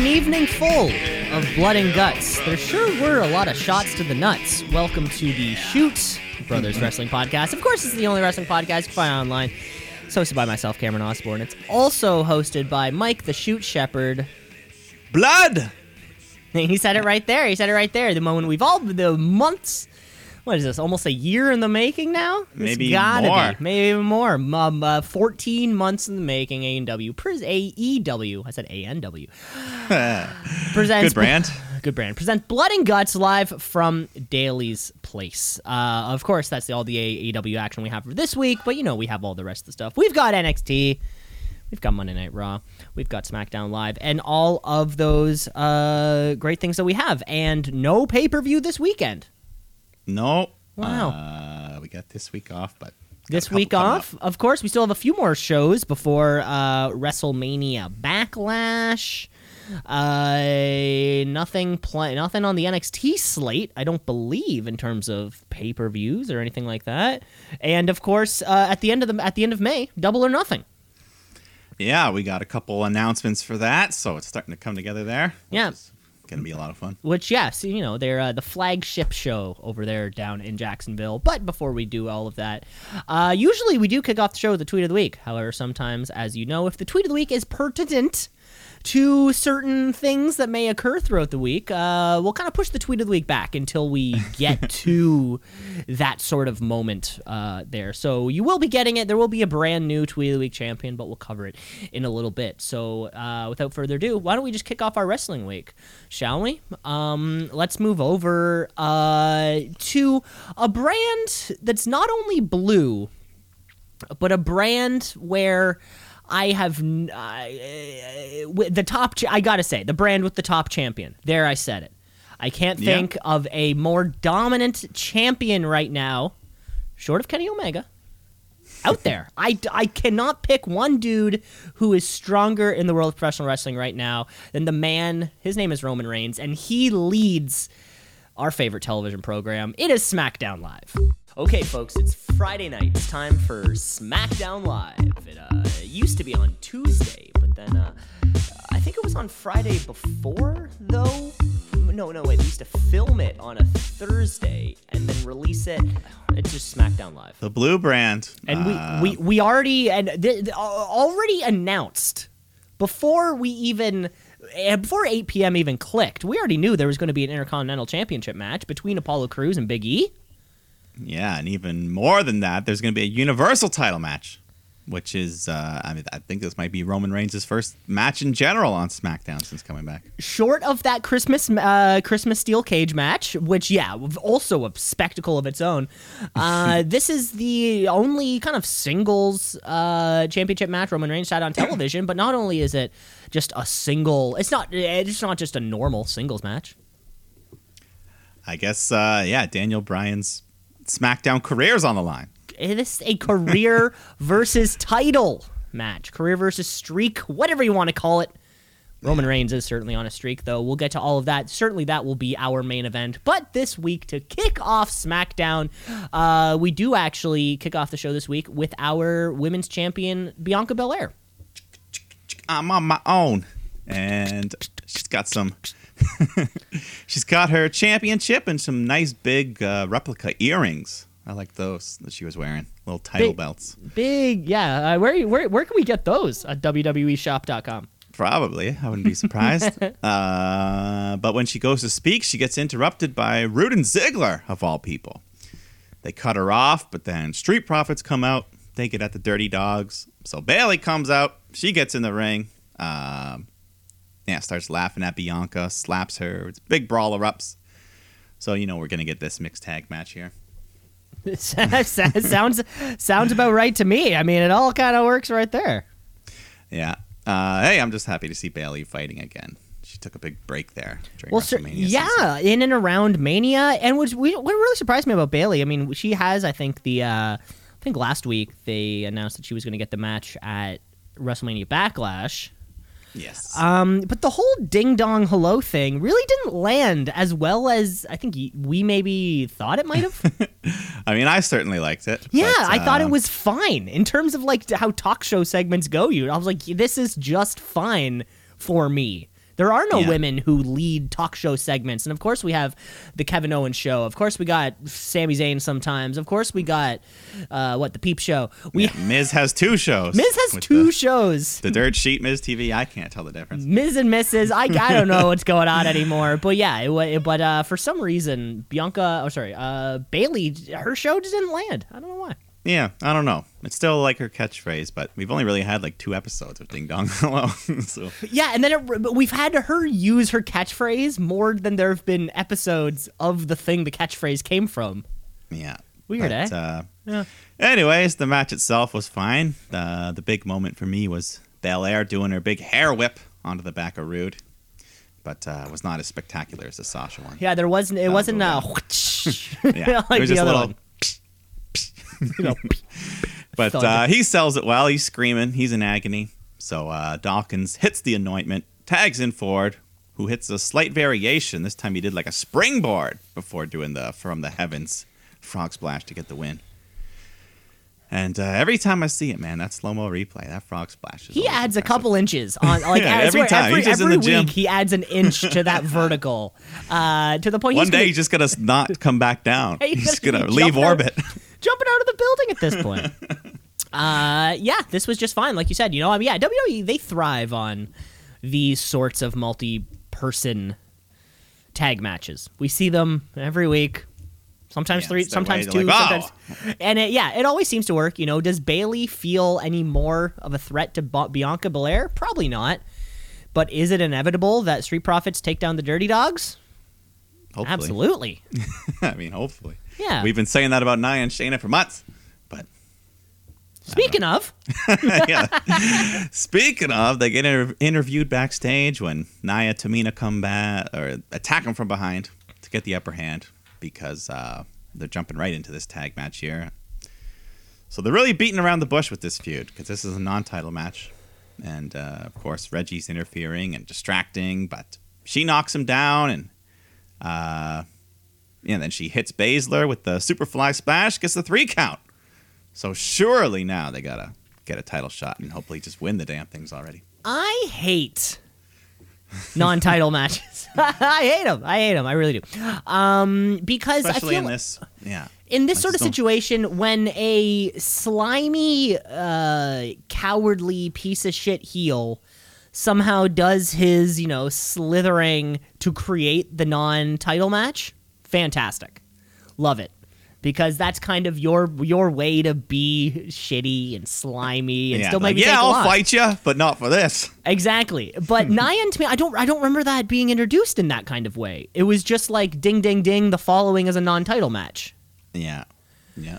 An evening full of blood and guts, there sure were a lot of shots to the nuts. Welcome to the Shoot Brothers Wrestling Podcast. Of course, it's the only wrestling podcast you can find online. It's hosted by myself, Cameron Osborne. It's also hosted by Mike the Shoot Shepherd. Blood. He said it right there. He said it right there. The moment we've all the months. What is this? Almost a year in the making now. It's Maybe gotta more. Be. Maybe even more. Um, uh, Fourteen months in the making. A and W. AEW. I said A N W. Presents Good brand. Good brand. Present Blood and Guts live from Daily's Place. Uh, of course, that's all the AEW action we have for this week, but you know we have all the rest of the stuff. We've got NXT. We've got Monday Night Raw. We've got SmackDown Live, and all of those uh, great things that we have. And no pay per view this weekend. No. Wow. Uh, we got this week off, but This week off, of course, we still have a few more shows before uh, WrestleMania Backlash. Uh, nothing pla- nothing on the NXT slate, I don't believe, in terms of pay per views or anything like that. And of course, uh, at the end of the at the end of May, Double or Nothing. Yeah, we got a couple announcements for that, so it's starting to come together there. Yeah. Gonna be a lot of fun. Which, yes, you know, they're uh, the flagship show over there down in Jacksonville. But before we do all of that, uh, usually we do kick off the show with the tweet of the week. However, sometimes, as you know, if the tweet of the week is pertinent to certain things that may occur throughout the week, uh, we'll kind of push the tweet of the week back until we get to that sort of moment uh, there. So you will be getting it. There will be a brand new tweet of the week champion, but we'll cover it in a little bit. So uh, without further ado, why don't we just kick off our wrestling week, shall we? Um, let's move over uh, to a brand that's not only blue, but a brand where I have n- I- uh, the top. Ch- I gotta say the brand with the top champion. There, I said it. I can't Yeah. think of a more dominant champion right now, short of Kenny Omega. Out there, I, I cannot pick one dude who is stronger in the world of professional wrestling right now than the man. His name is Roman Reigns, and he leads our favorite television program. It is SmackDown Live. Okay, folks, it's Friday night. It's time for SmackDown Live. It uh, used to be on Tuesday, but then uh, I think it was on Friday before, though. No, no, wait. We used to film it on a Thursday and then release it. It's just SmackDown Live. The blue brand. And Uh, we, we we already and th- th- already announced before we even eh, before 8 p.m. even clicked. We already knew there was going to be an Intercontinental Championship match between Apollo Crews and Big E. Yeah, and even more than that, there's gonna be a universal title match, which is uh, I mean I think this might be Roman Reigns' first match in general on SmackDown since coming back. Short of that Christmas uh, Christmas steel cage match, which yeah, also a spectacle of its own. Uh, this is the only kind of singles uh, championship match Roman Reigns had on television. But not only is it just a single, it's not it's not just a normal singles match. I guess uh, yeah, Daniel Bryan's SmackDown career's on the line. This is a career versus title match, career versus streak, whatever you want to call it. Roman Reigns is certainly on a streak, though. We'll get to all of that. Certainly, that will be our main event. But this week, to kick off SmackDown, uh, we do actually kick off the show this week with our women's champion, Bianca Belair. I'm on my own. And she's got some. she's got her championship and some nice big uh, replica earrings. I like those that she was wearing. Little title Big- belts. Big, yeah. Uh, where, where, where can we get those? At WWEshop.com. Probably. I wouldn't be surprised. uh, but when she goes to speak, she gets interrupted by Rudin Ziggler, of all people. They cut her off, but then Street Profits come out. They get at the Dirty Dogs. So Bayley comes out. She gets in the ring. Um, yeah, starts laughing at Bianca, slaps her. It's big brawl erupts. So, you know, we're going to get this mixed tag match here. sounds sounds about right to me. I mean, it all kind of works right there. Yeah. Uh, hey, I'm just happy to see Bayley fighting again. She took a big break there. During Well, sir, yeah, season. in and around Mania, and which we, what really surprised me about Bayley. I mean, she has, I think the, uh, I think last week they announced that she was going to get the match at WrestleMania Backlash. Yes. Um, but the whole ding dong hello thing really didn't land as well as I think we maybe thought it might have. I mean, I certainly liked it. Yeah, but, I thought uh, it was fine in terms of like how talk show segments go. You, I was like, this is just fine for me. There are no Yeah. women who lead talk show segments, and of course we have the Kevin Owens show. Of course we got Sami Zayn sometimes. Of course we got uh, what the Peep Show. We Yeah, Miz has two shows. Miz has two the, shows. the Dirt Sheet Miz TV. I can't tell the difference. Ms. and Mrs. I, I don't know what's going on anymore, but yeah, it, it, but uh, for some reason Bianca, oh sorry, uh, Bayley, her show just didn't land. I don't know why. Yeah, I don't know. It's still like her catchphrase, but we've only really had like two episodes of Ding Dong Hello. so Yeah, and then it, but we've had her use her catchphrase more than there have been episodes of the thing the catchphrase came from. yeah, Weird, But, eh? Uh, Yeah. Anyways, the match itself was fine. Uh, the big moment for me was Belair doing her big hair whip onto the back of Roode, but uh, was not as spectacular as the Sasha one. Yeah, there wasn't. It wasn't uh, Yeah, like it was the just a little. one. You know, But uh, he sells it well. He's screaming. He's in agony. So uh, Dawkins hits the anointment, tags in Ford, who hits a slight variation. This time he did like a springboard before doing the from the heavens frog splash to get the win. And uh, every time I see it, man, that slow mo replay, that frog splash. Is he adds a couple inches on like Yeah, every swear, time. Every, He's just in every the gym. week he adds an inch to that vertical. Uh, to the point One day gonna, he's just gonna not come back down. He's He's gonna gonna leave orbit. Jumping out of the building at this point. uh, yeah, this was just fine, like you said. You know, I mean, yeah, WWE they thrive on these sorts of multi-person tag matches. We see them every week. Sometimes Yeah, three, sometimes two, like, sometimes, and it, yeah, it always seems to work. You know, does Bayley feel any more of a threat to Ba- Bianca Belair? Probably not. But is it inevitable that Street Profits take down the Dirty Dogs? Hopefully. Absolutely. I mean, hopefully. Yeah. We've been saying that about Nia and Shayna for months, but Speaking of, yeah. Speaking of, they get inter- interviewed backstage when Nia Tamina come back or attack them from behind to get the upper hand because uh, they're jumping right into this tag match here. So they're really beating around the bush with this feud because this is a non-title match, and uh, of course Reggie's interfering and distracting, but she knocks him down and. Uh, yeah, then she hits Baszler with the Superfly Splash, gets the three count. So surely now they gotta get a title shot and hopefully just win the damn things already. I hate non-title matches. I hate them. I hate them. I really do. Um, because Especially in this, yeah. in this I sort of just don't- situation when a slimy, uh, cowardly piece of shit heel somehow does his, you know, slithering to create the non-title match, fantastic. Love it. Because that's kind of your your way to be shitty and slimy and yeah, still like, maybe yeah, I'll fight you, but not for this. Exactly. But Nia to me, I don't I don't remember that being introduced in that kind of way. It was just like ding ding ding the following is a non-title match. Yeah, yeah.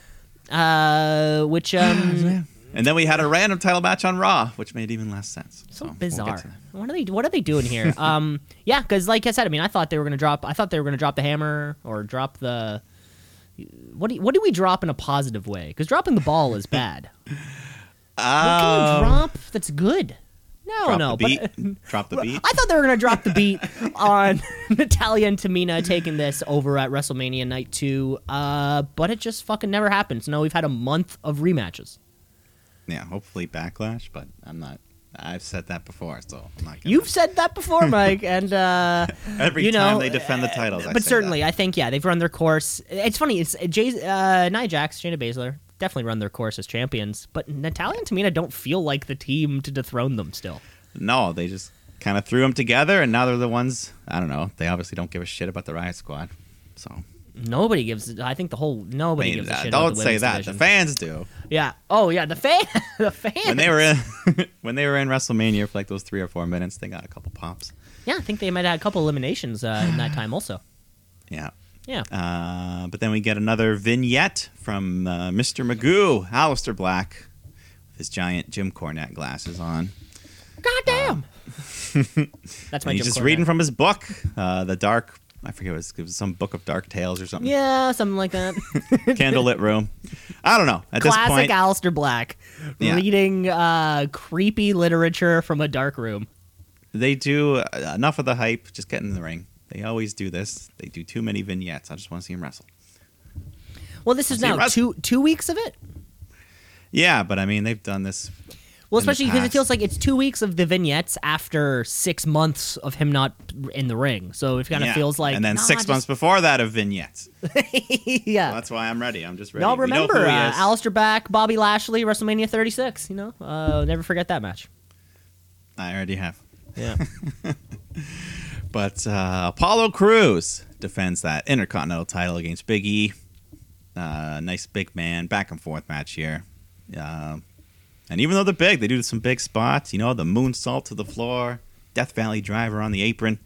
Uh which um And then we had a random title match on Raw, which made even less sense. so we'll bizarre. to that. what are they what are they doing here? um yeah, cuz like I said, I mean, I thought they were going to drop I thought they were going to drop the hammer or drop the what do, what do we drop in a positive way? Because dropping the ball is bad. what can you Um, drop that's good? No, drop no, the beat. but drop the beat. I thought they were gonna drop the beat on Natalya and Tamina taking this over at WrestleMania Night Two, uh, but it just fucking never happened. So now we've had a month of rematches. Yeah, hopefully backlash, but I'm not. I've said that before, so I'm not. Gonna, You've said that before, Mike, and uh, every you time know, they defend the titles, I but say certainly that. I think yeah they've run their course. It's funny. It's Jay, uh, Nia Jax, Shayna Baszler definitely run their course as champions, but Natalya and Tamina don't feel like the team to dethrone them still. No, they just kind of threw them together, and now they're the ones. I don't know. They obviously don't give a shit about the Riot Squad. So Nobody gives. I think the whole nobody I mean, gives a uh, shit. don't say that. division. The fans do. Yeah. Oh yeah. The fan. the fans. When they were in, when they were in WrestleMania for like those three or four minutes, they got a couple pops. Yeah, I think they might have had a couple eliminations uh, in that time also. Yeah. Yeah. Uh, but then we get another vignette from uh, Mr. Magoo, Aleister Black, with his giant Jim Cornette glasses on. God damn. That's my he's Jim just Cornette. reading from his book, uh, the Dark. I forget what it was, it was some book of Dark Tales or something. Yeah, something like that. Candlelit room. I don't know. At this Classic point, Aleister Black Yeah. reading uh, creepy literature from a dark room. they do uh, enough of the hype. Just get in the ring. They always do this. They do too many vignettes. I just want to see him wrestle. Well, this is now two two weeks of it. Yeah, but I mean, they've done this. Well, in especially because it feels like it's two weeks of the vignettes after six months of him not in the ring. So it kind of Yeah. feels like. and then nah, six just- months before that of vignettes. yeah. That's why I'm ready. I'm just ready. Y'all We know remember who uh. Aleister Black, Bobby Lashley, WrestleMania 36. You know, uh, never forget that match. I already have. Yeah. But uh, Apollo Crews defends that Intercontinental title against Big E. Uh, nice big man, back and forth match here. Uh, and even though they're big, they do some big spots. You know, the moonsault to the floor, Death Valley driver on the apron.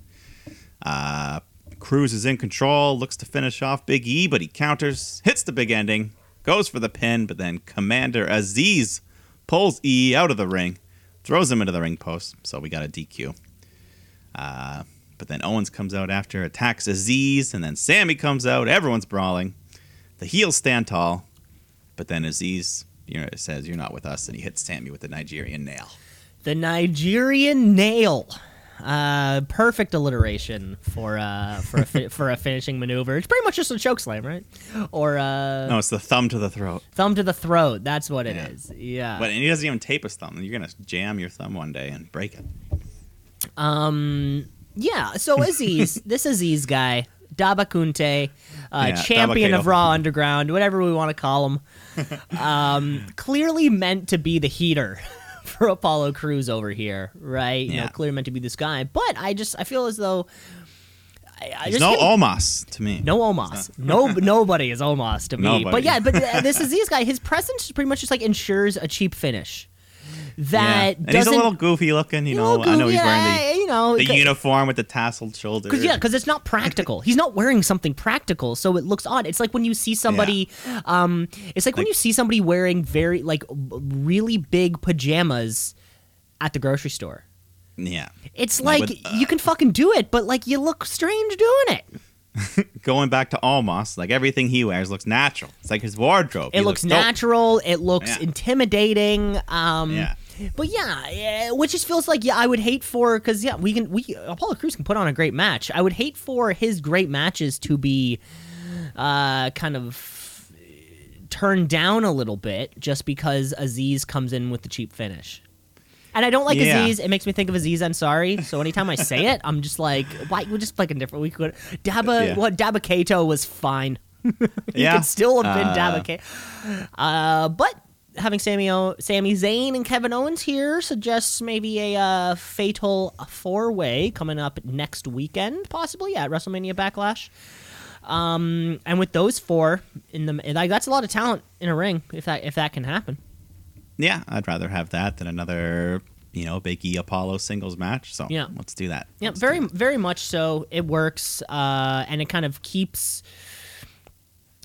Uh, Crews is in control, looks to finish off Big E, but he counters, hits the big ending, goes for the pin, but then Commander Aziz pulls E out of the ring, throws him into the ring post. So we got a DQ. Uh, but then Owens comes out after, attacks Aziz, and then Sami comes out. Everyone's brawling. The heels stand tall, but then Aziz you know, it says, You're not with us, and he hits Sami with the Nigerian nail. The Nigerian nail. Uh, perfect alliteration for uh for a fi- for a finishing maneuver. It's pretty much just a choke slam, right? Or uh, No, it's the thumb to the throat. thumb to the throat. That's what it is. Yeah. Yeah. But and he doesn't even tape his thumb. You're going to jam your thumb one day and break it. Um. Yeah. So Aziz, this Aziz guy, Dabakunte, uh, Yeah, champion of Raw Underground, whatever we want to call him, um, clearly meant to be the heater for Apollo Crews over here, right? You know, Yeah. clearly meant to be this guy. But I just I feel as though I, I no Omos to me. No Omos. No, nobody is Omos to me. Nobody. But yeah, but uh, this Aziz guy, his presence pretty much just like ensures a cheap finish. Yeah. That And he's a little goofy looking, you know. I know he's wearing yeah, you know, the, uniform with the tasseled shoulder. Cause yeah, because it's not practical. He's not wearing something practical, so it looks odd. It's like when you see somebody, um, it's like, when you see somebody wearing very like really big pajamas at the grocery store. yeah. It's Like like with, uh, you can fucking do it, but like you look strange doing it. Going back to Omos, like everything he wears looks natural. It's like his wardrobe. It looks dope. natural. It looks Yeah. intimidating. Um, Yeah. But yeah, yeah, which just feels like yeah, I would hate for because yeah, we can we Apollo Crews can put on a great match. I would hate for his great matches to be uh kind of turned down a little bit just because Aziz comes in with the cheap finish. And I don't like Yeah. Aziz. It makes me think of Aziz Ansari. So anytime I say it, I'm just like, why? We're just fucking different. We could Daba. Yeah. What Dabba-Kato was fine. he Yeah. could still have been Uh, Dabba-Kato. Uh, but having Sami, o- Sami Zayn and Kevin Owens here suggests maybe a uh, fatal four way coming up next weekend, possibly at WrestleMania Backlash. Um, and with those four in the, like, that's a lot of talent in a ring if that if that can happen. Yeah, I'd rather have that than another, you know, Big E Apollo singles match. So Yeah. let's do that. Yeah, Let's very very much so. It works, uh, and it kind of keeps,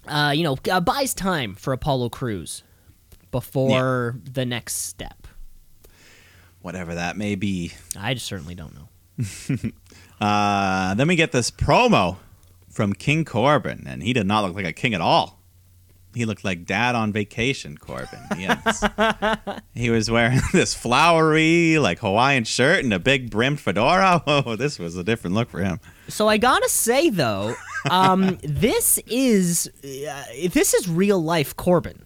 uh, you know, uh, buys time for Apollo Crews before the next step. whatever that may be. I just certainly don't know. Uh, then we get this promo from King Corbin, and he did not look like a king at all. He looked like dad on vacation, Corbin. He was wearing this flowery, like Hawaiian shirt and a big brimmed fedora. Oh, this was a different look for him. So I gotta say though, um, this is uh, this is real life Corbin.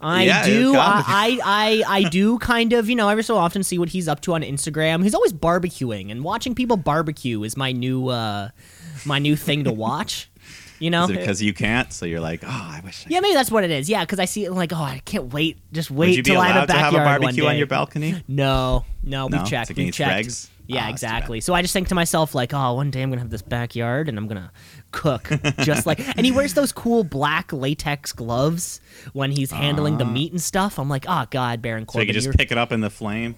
I Yeah, do. I, I I I do kind of you know every so often see what he's up to on Instagram. He's always barbecuing, and watching people barbecue is my new uh, my new thing to watch. You know, Is it because you can't? So you're like, oh, I wish. I yeah, maybe that's what it is. Yeah, because I see it like, oh, I can't wait. Just wait Would you be till I have a allowed to have a barbecue on your balcony? No, no, No? we've checked. It's We've checked. regs? Yeah, Oh, that's too bad. exactly. So I just think to myself, like, oh, one day I'm gonna have this backyard and I'm gonna cook just like. And he wears those cool black latex gloves when he's handling the meat and stuff. I'm like, oh god, Baron Ah. So you can just pick it up in the flame.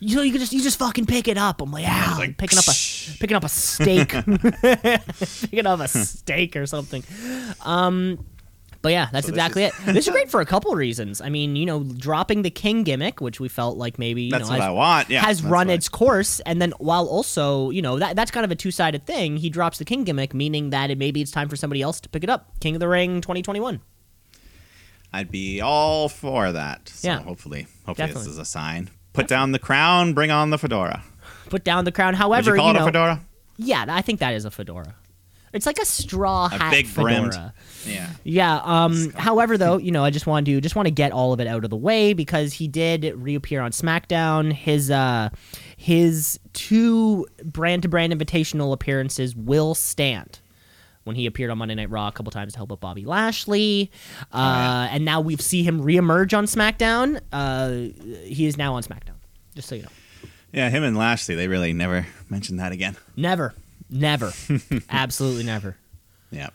you know, you can just you just fucking pick it up. I'm like, yeah, like, picking up a picking up a steak, picking up a steak or something. Um, but yeah, that's So exactly is- it. This is great for a couple reasons. I mean, you know, dropping the king gimmick, which we felt like maybe you That's know what has, I want. Yeah, has run I- its course, and then while also, you know, that that's kind of a two sided thing. He drops the king gimmick, meaning that it maybe it's time for somebody else to pick it up. King of the Ring, 2021. I'd be all for that. So Yeah. hopefully, hopefully Definitely. this is a sign. Put down the crown, bring on the fedora. Put down the crown. Would However, you call it know, a fedora? yeah, I think that is a fedora. It's like a straw hat big brimmed. Yeah. Yeah. Um. However, though, you know, I just want to just want to get all of it out of the way because he did reappear on SmackDown. His uh, his two brand to brand invitational appearances will stand. When he appeared on Monday Night Raw a couple times to help out Bobby Lashley, uh, yeah. and now we see him reemerge on SmackDown. Uh, he is now on SmackDown. Just so you know. Yeah, him and Lashley, they really never mentioned that again. Never, never, absolutely never. Yeah.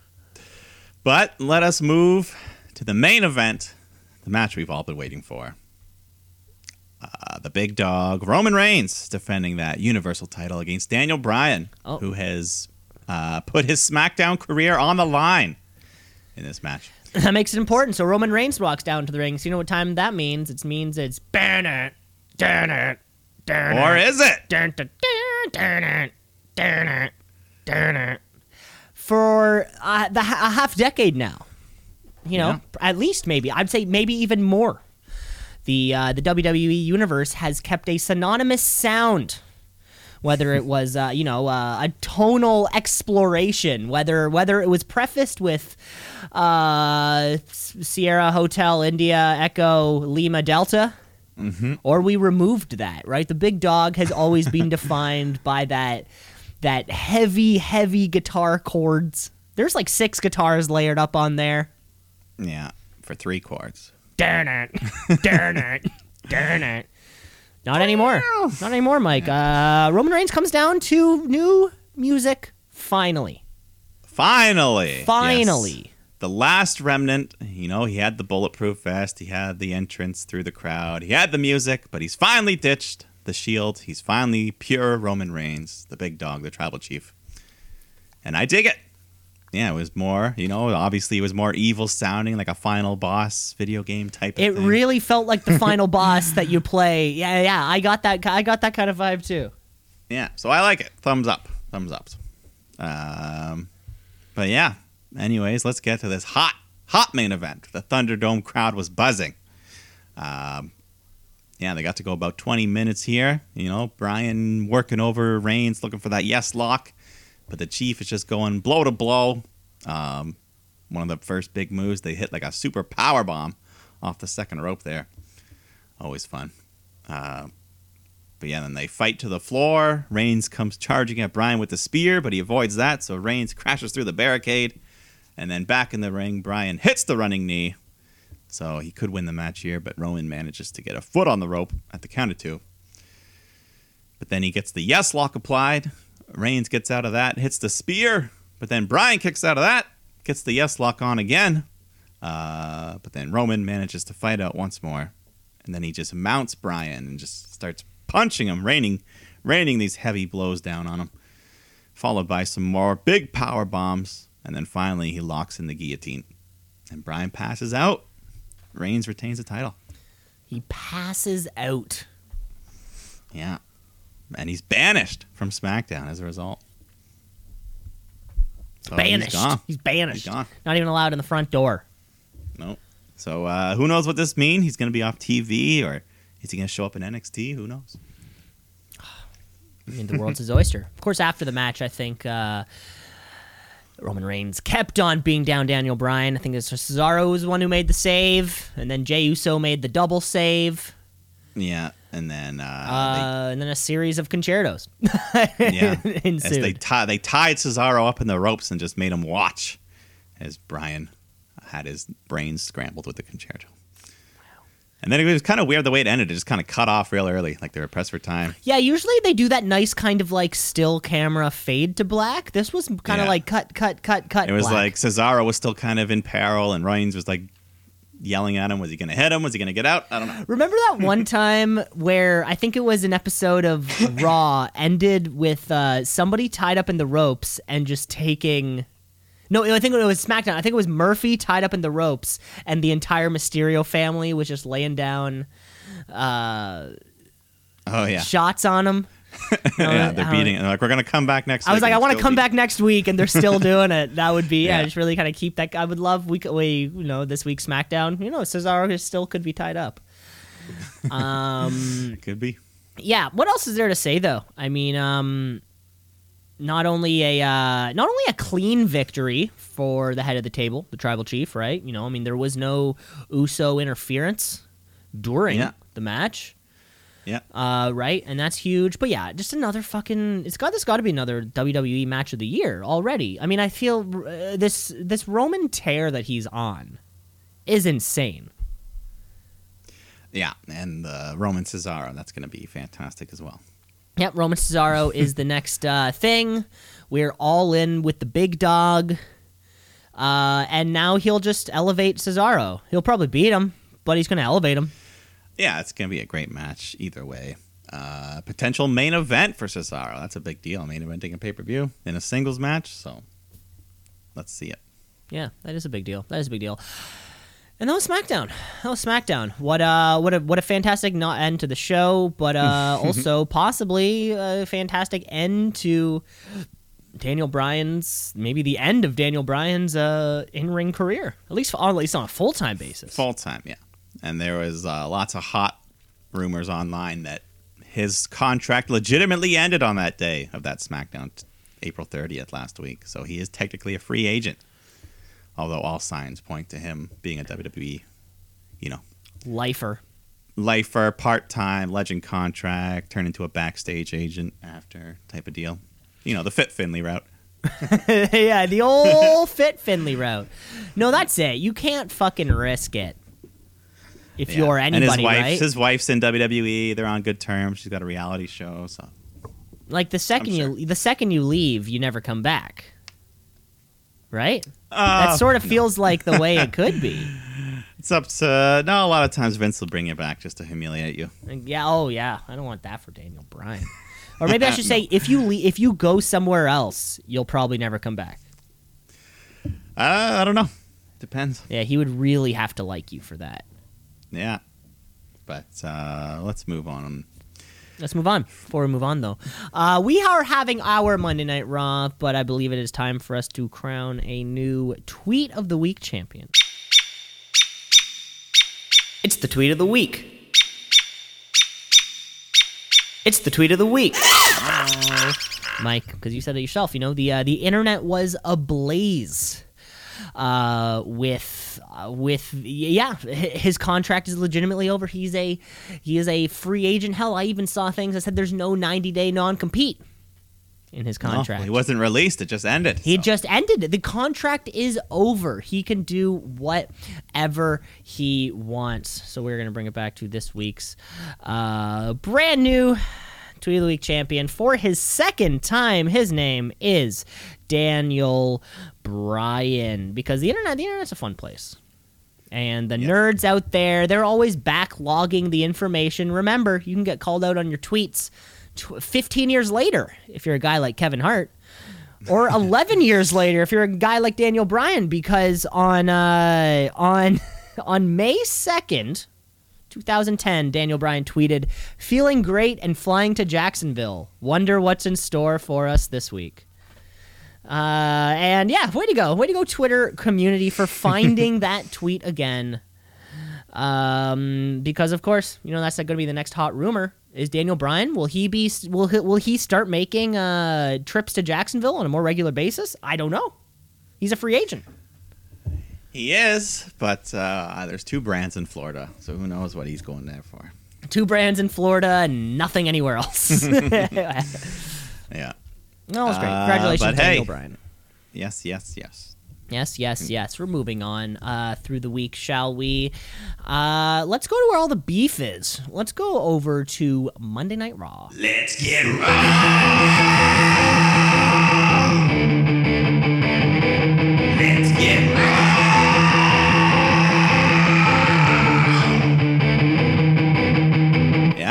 But let us move to the main event, the match we've all been waiting for. Uh, the big dog, Roman Reigns, defending that Universal title against Daniel Bryan, Oh. who has uh, put his SmackDown career on the line in this match. That makes it important. So Roman Reigns walks down to the ring. So you know what time that means? It means it's burn it, turn it, turn Or it, is it? turn it, turn it, turn it, turn it. For uh, the, a half decade now, you know, Yeah. at least maybe I'd say maybe even more. The uh, the WWE universe has kept a synonymous sound whether it was uh, you know uh, a tonal exploration, whether whether it was prefaced with uh, Sierra Hotel India Echo Lima Delta, or we removed that. Right, the big dog has always been defined by that that heavy heavy guitar chords. There's like six guitars layered up on there. Yeah, for three chords. Darn it, darn it, darn it. Not anymore. Not anymore, Mike. Uh, Roman Reigns comes down to new music. Finally, Finally. finally. Yes. The last remnant, you know, he had the bulletproof vest, he had the entrance through the crowd, he had the music, but he's finally ditched the shield. He's finally pure Roman Reigns, the big dog, the tribal chief. And I dig it. Yeah, it was more, you know, obviously it was more evil sounding, like a final boss video game type of It thing. really felt like the final boss that you play. Yeah, yeah. I got that. I got that kind of vibe too. Yeah, so I like it. Thumbs up. Thumbs up. Um, but yeah, anyways, let's get to this hot, hot main event. The Thunderdome crowd was buzzing. Um, yeah, they got to go about 20 minutes here. You know, Bryan working over Reigns, looking for that yes lock. But the Chief is just going blow to blow. Um, one of the first big moves, they hit like a super power bomb off the second rope there. Always fun. Uh, but yeah, then they fight to the floor. Reigns comes charging at Bryan with the spear, but he avoids that, so Reigns crashes through the barricade. And then back in the ring, Bryan hits the running knee. So he could win the match here, but Roman manages to get a foot on the rope at the count of two. But then he gets the yes lock applied. Reigns gets out of that, hits the spear, but then Bryan kicks out of that, gets the yes lock on again. Uh, but then Roman manages to fight out once more, and then he just mounts Bryan and just starts punching him, raining, raining these heavy blows down on him. Followed by some more big power bombs, and then finally he locks in the guillotine, and Bryan passes out. Reigns retains the title. He passes out. Yeah, and he's banished from SmackDown as a result. So banished. Oh, He's gone. He's banished. He's gone. Not even allowed in the front door. Nope. So uh, who knows what this means? He's going to be off TV, or is he going to show up in NXT? Who knows? I mean, the world's his oyster. Of course, after the match, I think uh, Roman Reigns kept on being down Daniel Bryan. I think it's Cesaro was the one who made the save, and then Jey Uso made the double save, Yeah, and then uh, uh, and then a series of concertos. they, yeah, as ensued. they they tied Cesaro up in the ropes and just made him watch as Bryan had his brains scrambled with the concerto. And then it was kind of weird the way it ended. It just kind of cut off real early, like they were pressed for time. Yeah, usually they do that nice kind of like still camera fade to black. This was kind of like cut, cut, cut, cut. It was black. like Cesaro was still kind of in peril, and Reigns was like yelling at him. Was he going to hit him? Was he going to get out? I don't know. Remember that one time where I think it was an episode of Raw ended with uh, somebody tied up in the ropes and just taking. No, I think it was SmackDown. I think it was Murphy tied up in the ropes, and the entire Mysterio family was just laying down uh, Oh yeah, shots on him. yeah. They're beating. it. They're like, we're going to come back next. Week. I was like, I want to come beat- back next week, and they're still doing it. That would be yeah, Yeah. just really kind of keep that. I would love we we you know this week SmackDown. You know, Cesaro still could be tied up. Um. Could be. yeah what else is there to say though i mean um not only a uh, not only a clean victory for the head of the table, the tribal chief, right? You know, I mean, there was no USO interference during Yeah. the match, Yeah. uh, right? And that's huge. But yeah, just another fucking. It's got this got to be another WWE match of the year already. I mean, I feel uh, this this Roman tear that he's on is insane. Yeah, and uh, Roman Cesaro, that's going to be fantastic as well. Yep, Roman Cesaro is the next uh, thing. We're all in with the big dog. Uh, and now he'll just elevate Cesaro. He'll probably beat him, but he's going to elevate him. Yeah, it's going to be a great match either way. Uh, potential main event for Cesaro. That's a big deal. Main eventing a pay per view in a singles match. So let's see it. Yeah, that is a big deal. That is a big deal. And that was SmackDown. That was SmackDown. What uh, what a what a fantastic not end to the show, but uh, also possibly a fantastic end to Daniel Bryan's maybe the end of Daniel Bryan's uh in ring career. At least at least on a full time basis. Full time, yeah. And there was uh, lots of hot rumors online that his contract legitimately ended on that day of that SmackDown, April 30th last week. So he is technically a free agent. Although all signs point to him being a WWE, you know, Lifer. lifer, part time, legend contract, turn into a backstage agent after type of deal. You know, the Fit Finlay route. yeah, the old Fit Finlay route. No, that's it. You can't fucking risk it. If Yeah. you're anybody, and his wife, right? his wife's in WWE. They're on good terms. She's got a reality show, so like the 2nd I'm you the second you leave, you never come back. Right? Uh, that sort of feels like the way it could be. It's up to no. A lot of times Vince will bring you back just to humiliate you. Yeah, oh yeah, I don't want that for Daniel Bryan. Or maybe I should say if you le- if you go somewhere else, you'll probably never come back. Uh, I don't know. Depends. Yeah, he would really have to like you for that. Yeah, but uh, let's move on. Let's move on. Before we move on, though, uh, we are having our Monday Night Raw, but I believe it is time for us to crown a new Tweet of the Week champion. It's the Tweet of the Week. It's the Tweet of the Week. Oh, Mike, because you said it yourself. You know the uh, the internet was ablaze uh, with uh, with yeah, his contract is legitimately over. He's a he is a free agent. Hell, I even saw things that said there's no 90 day non compete in his No, contract. he wasn't released. It just ended. He so. just ended. The contract is over. He can do whatever he wants. So we're gonna bring it back to this week's uh, brand new Tweet of the Week champion for his second time. His name is Daniel Bryan. Because the internet, the internet's a fun place. And the nerds out there, they're always backlogging the information. Remember, you can get called out on your tweets 15 years later if you're a guy like Kevin Hart or 11 years later if you're a guy like Daniel Bryan because on uh, on on May 2nd 2010 Daniel Bryan tweeted feeling great and flying to Jacksonville. Wonder what's in store for us this week uh, and yeah way to go way to go Twitter community for finding that tweet again um, because of course you know that's going to be the next hot rumor is Daniel Bryan will he be will he, will he start making uh, trips to Jacksonville on a more regular basis? I don't know. He's a free agent. He is, but uh, there's two brands in Florida, so who knows what he's going there for? Two brands in Florida and nothing anywhere else. no, it Yeah. was great. Uh, Congratulations, but Daniel hey. Bryan. Yes. Yes. Yes. Yes, yes, yes. We're moving on uh, through the week, shall we? Uh, let's go to where all the beef is. Let's go over to Monday Night Raw. Let's get right.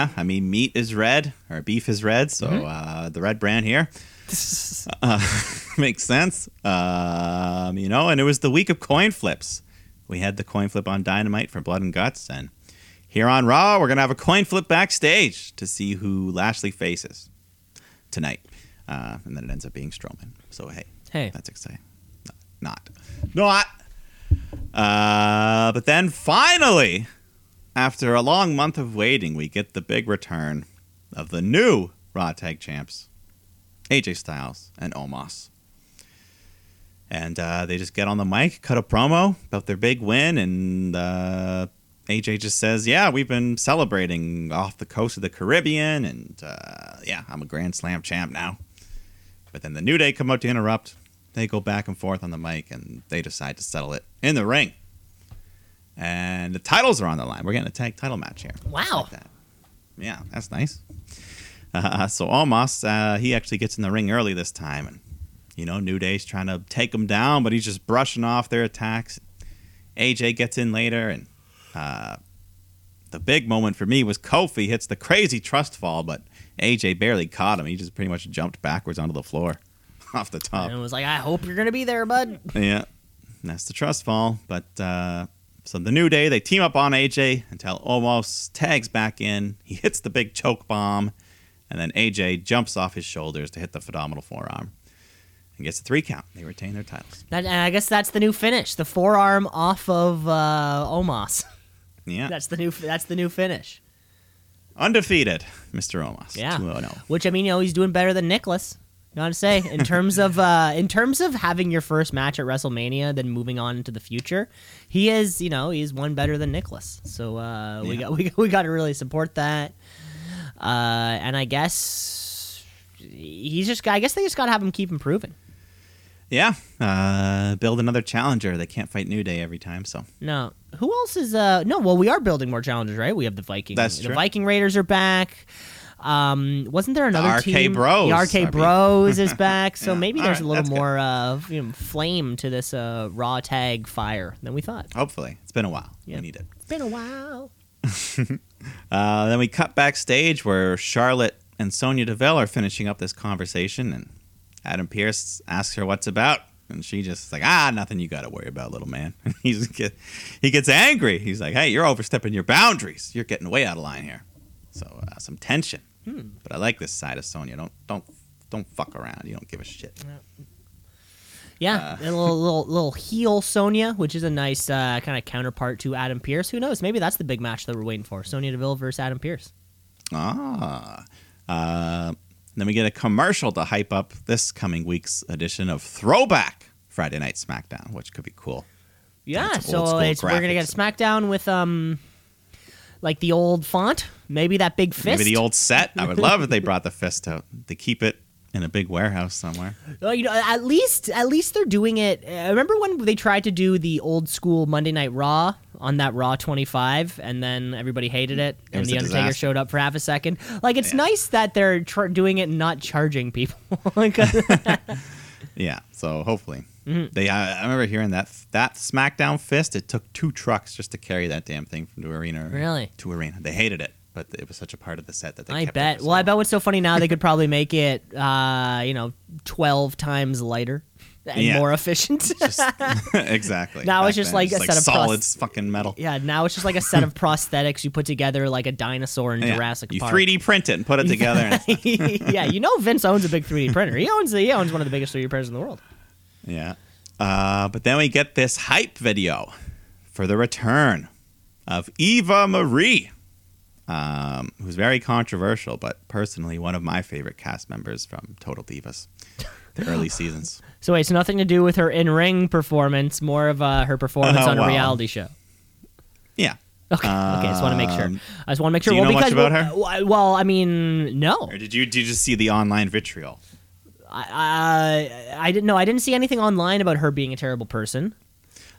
Yeah. I mean, meat is red or beef is red, so Mm-hmm. uh, the red brand here uh, makes sense. Um, you know, and it was the week of coin flips. We had the coin flip on Dynamite for Blood and Guts, and here on Raw, we're gonna have a coin flip backstage to see who Lashley faces tonight, uh, and then it ends up being Strowman. So hey, Hey, that's exciting. Not, not. Uh, but then finally, after a long month of waiting, we get the big return of the new Raw Tag Champs, AJ Styles and Omos. And uh, they just get on the mic, cut a promo about their big win, and uh, AJ just says, "Yeah, we've been celebrating off the coast of the Caribbean, and uh, yeah, I'm a Grand Slam champ now." But then the New Day come out to interrupt. They go back and forth on the mic, and they decide to settle it in the ring. And the titles are on the line. We're getting a tag title match here. Wow. Like that. Yeah, that's nice. Uh, so Omos, uh, he actually gets in the ring early this time, and you know New Day's trying to take him down, but he's just brushing off their attacks. AJ gets in later, and uh, the big moment for me was Kofi hits the crazy trust fall, but AJ barely caught him. He just pretty much jumped backwards onto the floor off the top. And it was like, I hope you're gonna be there, bud. Yeah, that's the trust fall. But uh, so the New Day they team up on AJ until Omos tags back in. He hits the big choke bomb, and then AJ jumps off his shoulders to hit the phenomenal forearm and gets a three count. They retain their titles. That, and I guess that's the new finish. The forearm off of uh, Omos. Yeah, That's the new. That's the new finish. undefeated, Mr. Omos. Yeah. 2-0. Which I mean, you know, he's doing better than Nicholas. Gotta say, in terms of uh, in terms of having your first match at WrestleMania, then moving on into the future, he is you know he's one better than Nicholas. So uh, we Yeah. got we, we got to really support that. Uh, and I guess he's just I guess they just got to have him keep improving. Yeah, uh, build another challenger. They can't fight New Day every time, so No, who else is? Uh, no, well, we are building more challenges, right? We have the Viking. That's the true. Viking Raiders are back. Um, wasn't there another RK team? Bros The RK Bros is back, so Yeah, maybe all there's right, a little more uh, you know, flame to this uh, Raw tag fire than we thought. hopefully it's been a while. Yeah. We need it. It's been a while. Uh, then we cut backstage where Charlotte and Sonya Deville are finishing up this conversation, and Adam Pearce asks her what's about, and she just like, ah, nothing you got to worry about, little man. He's get, he gets angry. He's like, hey, you're overstepping your boundaries. You're getting way out of line here. So uh, some tension. But I like this side of Sonya. Don't don't don't fuck around. You don't give a shit. Yeah, Uh. a little, little little heel Sonya, which is a nice uh, kind of counterpart to Adam Pearce. Who knows? Maybe that's the big match that we're waiting for: Sonya Deville versus Adam Pearce. Ah. Uh, then we get a commercial to hype up this coming week's edition of Throwback Friday Night SmackDown, which could be cool. Yeah, so it's, we're gonna get a. SmackDown with um, like the old font, maybe that big fist. Maybe the old set. I would love if they brought the fist out. They keep it in a big warehouse somewhere. Well, you know, at least at least they're doing it. uh, Remember when they tried to do the old school Monday Night Raw on that Raw 25, and then everybody hated it, and the Undertaker disaster. showed up for half a second. Like it's Yeah. nice that they're tr- doing it and not charging people. Yeah. So hopefully Mm-hmm. they. I, I remember hearing that that SmackDown fist. It took two trucks just to carry that damn thing from the arena. Really? To arena. They hated it, but it was such a part of the set that they. I kept bet. Well, I bet what's so funny now they could probably make it, uh, you know, 12 times lighter and Yeah. more efficient. long. exactly. Now Back it's just then, like a set of solid fucking metal. yeah, now it's just like a set of prosthetics you put together like a dinosaur in Yeah. Jurassic You Park. 3D print it and put it together. yeah, you know Vince owns a big 3D printer. He owns the, he owns one of the biggest 3D printers in the world. Yeah. Uh, but then we get this hype video for the return of Eva Marie, um, who's very controversial, but personally one of my favorite cast members from Total Divas, the early seasons. So wait, it's nothing to do with her in-ring performance, more of uh, her performance Oh, on a reality show. Yeah. Okay, okay, I just want to make sure. Um, I just want to make sure. do you well, know much about her? Well, well, I mean, no. Or did you did you just see the online vitriol? I, I I didn't know. I didn't see anything online about her being a terrible person.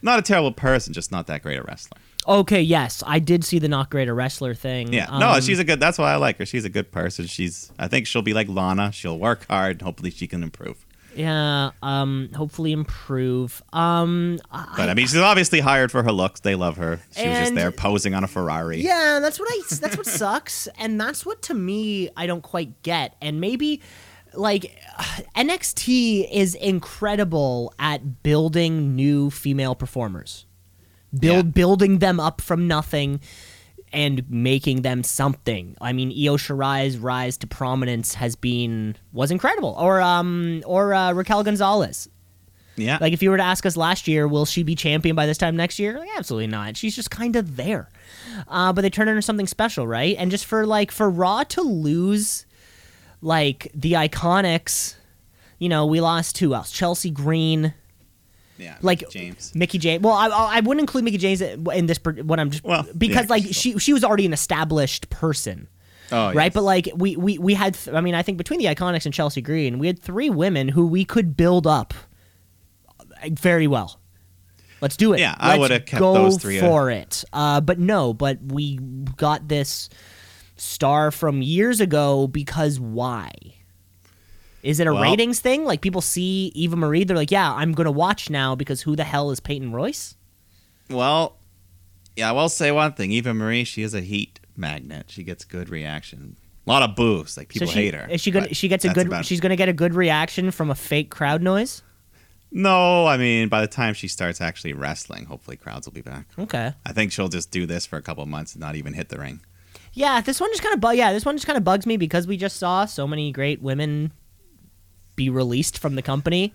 Not a terrible person, just not that great a wrestler. Okay, yes, I did see the not great a wrestler thing. Yeah, no, Um, she's a good. That's why I like her. She's a good person. She's. I think she'll be like Lana. She'll work hard. Hopefully, she can improve. yeah. Um, hopefully improve. Um, But I mean, she's obviously hired for her looks. They love her. She was just there posing on a Ferrari. Yeah, that's what I. That's what sucks, and that's what to me I don't quite get. And maybe, like, NXT is incredible at building new female performers, build Yeah. building them up from nothing, and making them something. I mean, Io Shirai's rise to prominence has been was incredible, or um, or uh, Raquel Gonzalez. Yeah. Like if you were to ask us last year, will she be champion by this time next year? Like, absolutely not. She's just kind of there. Uh, but they turn into something special, right? And just for like for Raw to lose like the Iconics You know, we lost who else? Chelsea Green, Yeah, like James. Mickie James. Well, I, I wouldn't include Mickie James in this. What I'm just Well, because yeah, like she she was already an established person. Oh, right? yes. But like we we we had, th- I mean, I think between the Iconics and Chelsea Green, we had three women who we could build up uh, very well. Let's do it. Yeah, I Let's would've kept those three, for it. Uh, but no, but we got this star from years ago because why? Is it a Well- ratings thing? Like people see Eva Marie, they're like, yeah, I'm gonna watch now because who the hell is Peyton Royce? Well, yeah, I will say one thing. Eva Marie, she is a heat magnet. She gets good reaction. A lot of boos. Like people so she, hate her. Is she gonna? She gets a good. She's gonna get a good reaction from a fake crowd noise. No, I mean, by the time she starts actually wrestling, hopefully crowds will be back. Okay. I think she'll just do this for a couple of months and not even hit the ring. Yeah, this one just kind of bu- yeah, this one just kind of bugs me because we just saw so many great women be released from the company,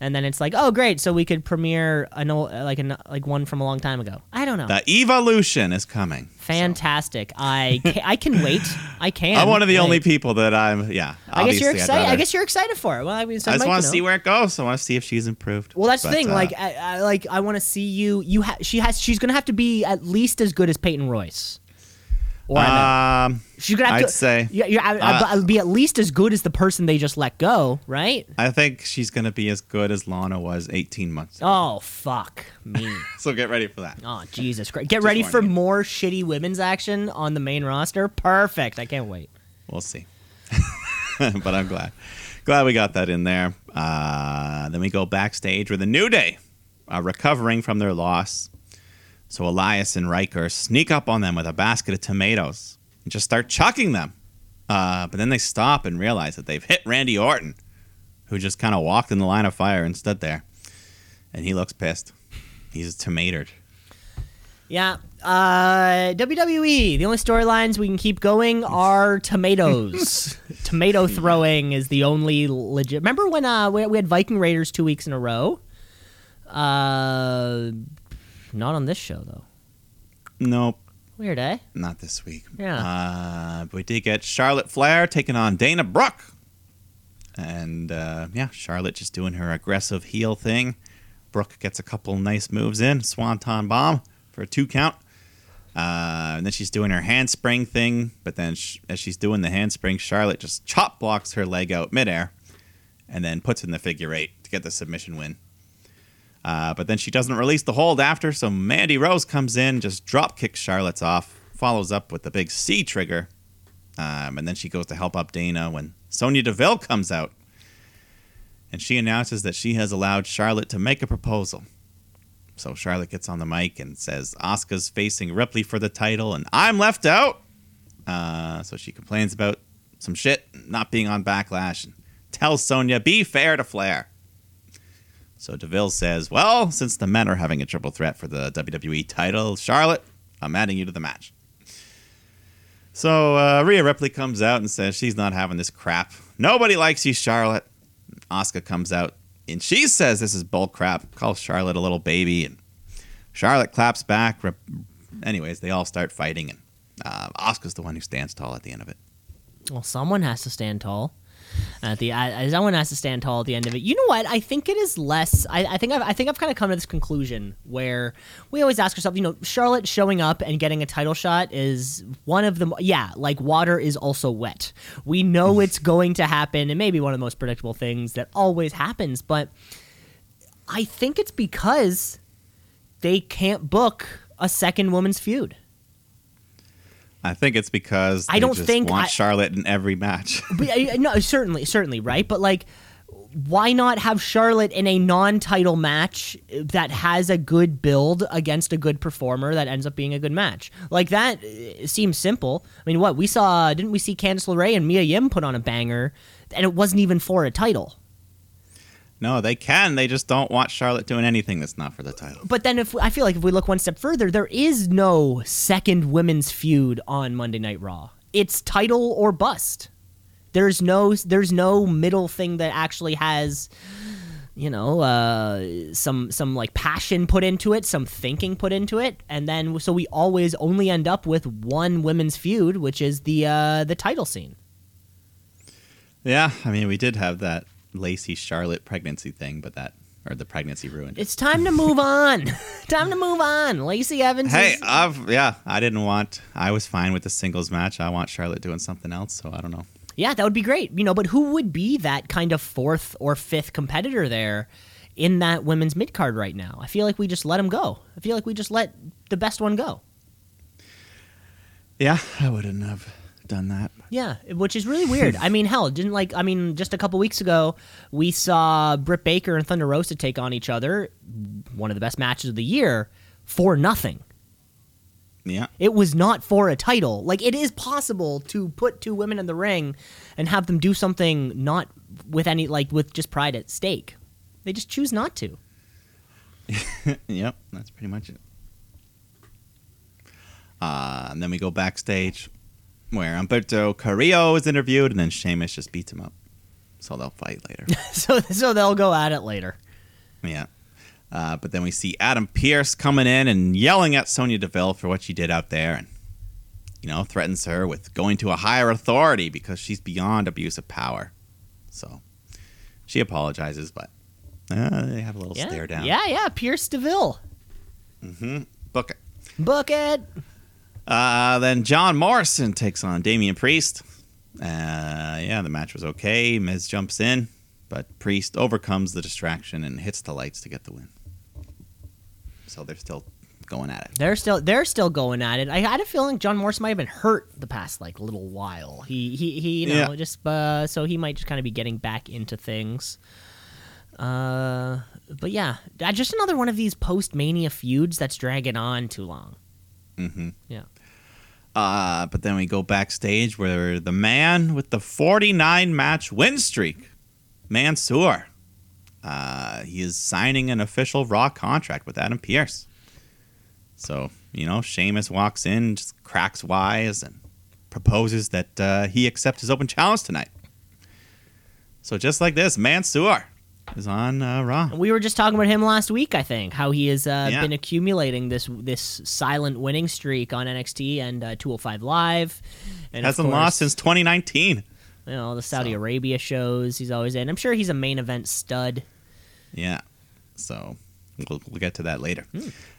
and then it's like, oh great, so we could premiere an old, like an like one from a long time ago. I don't know. The evolution is coming. Fantastic. I can, I can wait. I can. I'm one of the only people that I'm. Yeah. I guess you're excited. I guess you're excited for it. Well, I mean, so I just want to see where it goes. I want to see if she's improved. Well, that's the thing. uh, like, I, I, like I want to see you. You ha- she has. She's gonna have to be at least as good as Peyton Royce. Or I meant- um, she's gonna have I'd to say- Yeah, yeah, I, uh, I'll be at least as good as the person they just let go, right? I think she's gonna be as good as Lana was 18 months. ago. Oh fuck me! So get ready for that. Oh Jesus Christ! Get ready for you. more shitty women's action on the main roster. Perfect. I can't wait. We'll see. but I'm glad. Glad we got that in there. Uh, then we go backstage with a New Day are recovering from their loss. So Elias and Ryker sneak up on them with a basket of tomatoes and just start chucking them. Uh, but then they stop and realize that they've hit Randy Orton, who just kind of walked in the line of fire and stood there. And he looks pissed. He's tomatoed. Yeah. Uh, WWE. The only storylines we can keep going are tomatoes. Tomato throwing is the only legit. Remember when uh we, we had Viking Raiders two weeks in a row? Uh, not on this show though. Nope. Weird, eh? Not this week. Yeah. Uh, but we did get Charlotte Flair taking on Dana Brooke. And uh, yeah, Charlotte just doing her aggressive heel thing. Brooke gets a couple nice moves in, swanton bomb for a two count. Uh, and then she's doing her handspring thing, but then sh- as she's doing the handspring, Charlotte just chop blocks her leg out midair, and then puts in the figure eight to get the submission win. Uh, but then she doesn't release the hold after, so Mandy Rose comes in, just drop kicks Charlotte's off, follows up with the big C trigger, um, and then she goes to help up Dana when Sonya Deville comes out. And she announces that she has allowed Charlotte to make a proposal. So Charlotte gets on the mic and says Asuka's facing Ripley for the title, and I'm left out. Uh, so she complains about some shit not being on Backlash and tells Sonya, be fair to Flair. So DeVille says, Well, since the men are having a triple threat for the WWE title, Charlotte, I'm adding you to the match. So uh, Rhea Ripley comes out and says she's not having this crap. Nobody likes you, Charlotte. Asuka comes out and she says this is bull crap. Calls Charlotte a little baby, and Charlotte claps back. Anyways, they all start fighting, and uh, Asuka's the one who stands tall at the end of it. Well, someone has to stand tall. At the uh, someone has to stand tall at the end of it. You know what? I think it is less. I, I think I've, I think I've kind of come to this conclusion where we always ask ourselves, you know, Charlotte showing up and getting a title shot is one of the yeah, like water is also wet. We know it's going to happen, and maybe one of the most predictable things that always happens. But I think it's because they can't book a second woman's feud. I think it's because I don't just think want I- Charlotte in every match. But, uh, no, certainly, certainly, right? But like, why not have Charlotte in a non-title match that has a good build against a good performer that ends up being a good match? Like that uh, seems simple. I mean, what we saw didn't we see Candice LeRae and Mia Yim put on a banger, and it wasn't even for a title. No, they can. They just don't want Charlotte doing anything that's not for the title. But then, if I feel like if we look one step further, there is no second women's feud on Monday Night Raw. It's title or bust. There's no there's no middle thing that actually has you know uh, some some like passion put into it, some thinking put into it, and then so we always only end up with one women's feud, which is the uh, the title scene. Yeah, I mean, we did have that Lacey Charlotte pregnancy thing, but that or the pregnancy ruined. it. It's time to move on. time to move on. Lacey Evans. Hey, is- I've yeah, I didn't want. I was fine with the singles match. I want Charlotte doing something else. So I don't know. Yeah, that would be great. You know, but who would be that kind of fourth or fifth competitor there in that women's mid card right now? I feel like we just let them go. I feel like we just let the best one go. Yeah, I wouldn't have done that. Yeah, which is really weird. I mean, hell, didn't like. I mean, just a couple weeks ago, we saw Britt Baker and Thunder Rosa take on each other, one of the best matches of the year, for nothing. Yeah, It was not for a title. Like it is possible to put two women in the ring and have them do something not with any like with just pride at stake. They just choose not to. yep, that's pretty much it. Uh, and then we go backstage where Humberto Carrillo is interviewed, and then Sheamus just beats him up. So they'll fight later. So so they'll go at it later. yeah. Uh, but then we see Adam Pearce coming in and yelling at Sonya Deville for what she did out there, and you know threatens her with going to a higher authority because she's beyond abuse of power. So she apologizes, but uh, they have a little Yeah, stare down. yeah, yeah. Pearce Deville, Book it. book it. Uh, then John Morrison takes on Damian Priest. Uh, yeah, the match was okay. Miz jumps in, but Priest overcomes the distraction and hits the lights to get the win. So they're still going at it. They're still they're still going at it. I had a feeling John Morrison might have been hurt the past like little while. He he he you know Yeah. just uh, so he might just kind of be getting back into things. Uh, but yeah, uh, just another one of these post Mania feuds that's dragging on too long. hmm Yeah. Uh, but then we go backstage where the man with the 49 match win streak, Mansoor, uh, he is signing an official Raw contract with Adam Pearce. So, you know, Sheamus walks in, just cracks wise, and proposes that uh, he accept his open challenge tonight. So, just like this, Mansoor is on uh, Raw. We were just talking about him last week. I think how he has uh, Yeah. been accumulating this this silent winning streak on NXT and uh, 205 Live. And Hasn't course, lost since 2019. you know the Saudi So. Arabia shows. He's always in. I'm sure he's a main event stud. Yeah. So we'll, we'll get to that later.